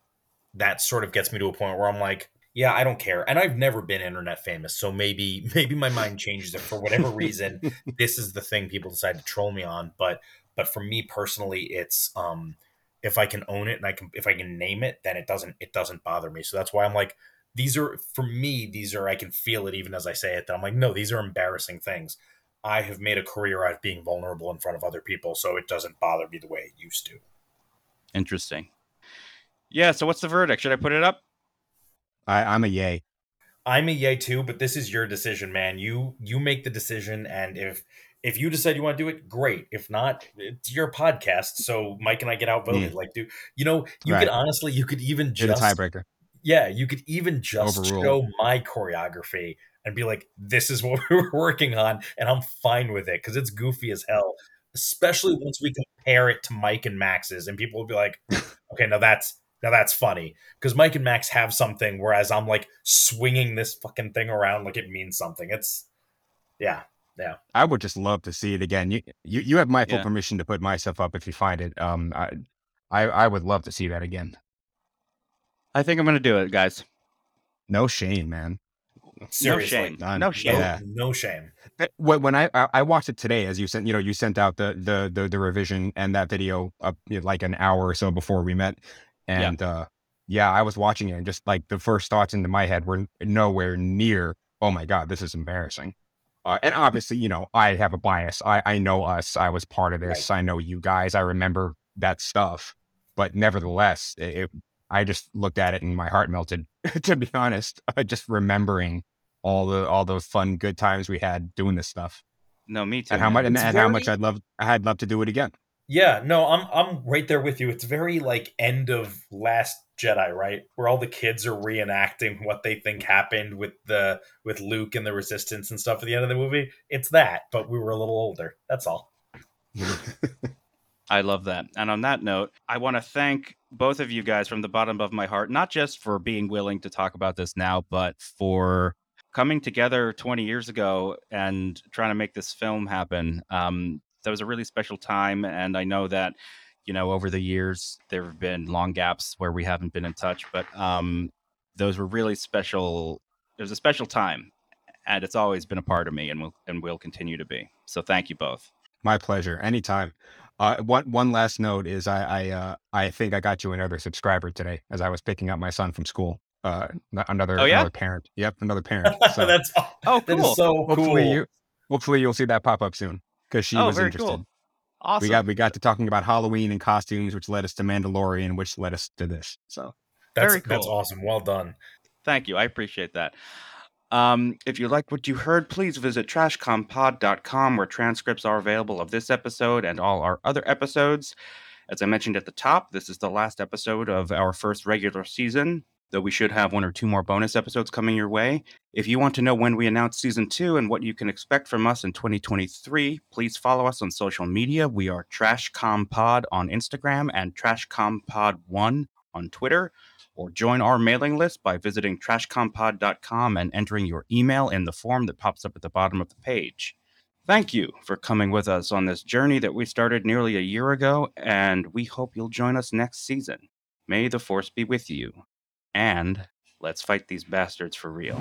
[SPEAKER 2] that sort of gets me to a point where I'm like, yeah, I don't care. And I've never been internet famous, so maybe maybe my mind changes it for whatever reason this is the thing people decide to troll me on, but but for me personally it's um if I can own it and I can if I can name it, then it doesn't it doesn't bother me. So that's why I'm like these are for me these are I can feel it even as I say it that I'm like no, these are embarrassing things. I have made a career out of being vulnerable in front of other people, so it doesn't bother me the way it used to.
[SPEAKER 1] Interesting. Yeah. So what's the verdict? Should I put it up?
[SPEAKER 4] I, I'm a yay.
[SPEAKER 2] I'm a yay too, but this is your decision, man. You you make the decision, and if if you decide you want to do it, great. If not, it's your podcast, so Mike and I get outvoted. Like, do you know? You
[SPEAKER 4] Right.
[SPEAKER 2] could honestly, you could even
[SPEAKER 4] You're the
[SPEAKER 2] just
[SPEAKER 4] tiebreaker.
[SPEAKER 2] Yeah, you could even just
[SPEAKER 4] Overruled.
[SPEAKER 2] show my choreography and be like, "This is what we were working on," and I'm fine with it because it's goofy as hell. Especially once we compare it to Mike and Max's, and people will be like, "Okay, now that's now that's funny," because Mike and Max have something, whereas I'm like swinging this fucking thing around like it means something. It's yeah, yeah.
[SPEAKER 4] I would just love to see it again. You you, you have my full
[SPEAKER 1] Yeah.
[SPEAKER 4] permission to put myself up if you find it. Um, I, I I would love to see that again.
[SPEAKER 1] I think I'm going to do it, guys.
[SPEAKER 4] No shame, man.
[SPEAKER 2] seriously,
[SPEAKER 1] No shame.
[SPEAKER 4] None.
[SPEAKER 1] No shame.
[SPEAKER 4] Yeah.
[SPEAKER 2] no shame.
[SPEAKER 4] When when I I I watched it today, as you sent, you know, you sent out the the the, the revision and that video up you know, like an hour or so before we met,
[SPEAKER 1] Yeah.
[SPEAKER 4] and uh, yeah, I was watching it, and just like the first thoughts into my head were nowhere near. Oh my god, this is embarrassing. Uh, and obviously, you know, I have a bias. I I know us. I was part of this. I know you guys. I remember that stuff, but nevertheless, it, it- I just looked at it and my heart melted. to be honest, uh, just remembering all the all those fun good times we had doing this stuff
[SPEAKER 1] No, me too.
[SPEAKER 4] and how
[SPEAKER 1] man.
[SPEAKER 4] much and,
[SPEAKER 2] It's
[SPEAKER 4] and how much I'd love I'd love to do it again.
[SPEAKER 2] Yeah, no, I'm I'm right there with you. It's very like end of Last Jedi, right? Where all the kids are reenacting what they think happened with the with Luke and the Resistance and stuff at the end of the movie. It's that, but we were a little older. That's all.
[SPEAKER 1] I love that. And on that note, I want to thank both of you guys from the bottom of my heart, not just for being willing to talk about this now, but for coming together 20 years ago and trying to make this film happen. Um, that was a really special time. And I know that, you know, over the years, there have been long gaps where we haven't been in touch, but um, those were really special. It was a special time. And it's always been a part of me and will, and will continue to be. So thank you both.
[SPEAKER 4] My pleasure. Anytime. Uh, one one last note is I I uh, I think I got you another subscriber today as I was picking up my son from school. Uh, another
[SPEAKER 1] Oh, yeah?
[SPEAKER 4] another parent. Yep, another parent. So
[SPEAKER 2] That's
[SPEAKER 1] Oh,
[SPEAKER 2] that is
[SPEAKER 1] cool.
[SPEAKER 2] so
[SPEAKER 4] hopefully
[SPEAKER 2] cool.
[SPEAKER 4] you hopefully you'll see that pop up soon because she
[SPEAKER 1] oh,
[SPEAKER 4] was
[SPEAKER 1] very
[SPEAKER 4] interested.
[SPEAKER 1] cool. Awesome.
[SPEAKER 4] We got we got to talking about Halloween and costumes, which led us to Mandalorian, which led us to this. So
[SPEAKER 2] that's
[SPEAKER 1] very
[SPEAKER 2] that's awesome. Well done.
[SPEAKER 1] Thank you. I appreciate that. Um, if you like what you heard, please visit trashcompod.com where transcripts are available of this episode and all our other episodes. As I mentioned at the top, this is the last episode of our first regular season, though we should have one or two more bonus episodes coming your way. If you want to know when we announce season two and what you can expect from us in 2023, please follow us on social media. We are TrashCompod on Instagram and TrashCompod1 on Twitter or join our mailing list by visiting trashcompod.com and entering your email in the form that pops up at the bottom of the page. Thank you for coming with us on this journey that we started nearly a year ago, and we hope you'll join us next season. May the Force be with you, and let's fight these bastards for real.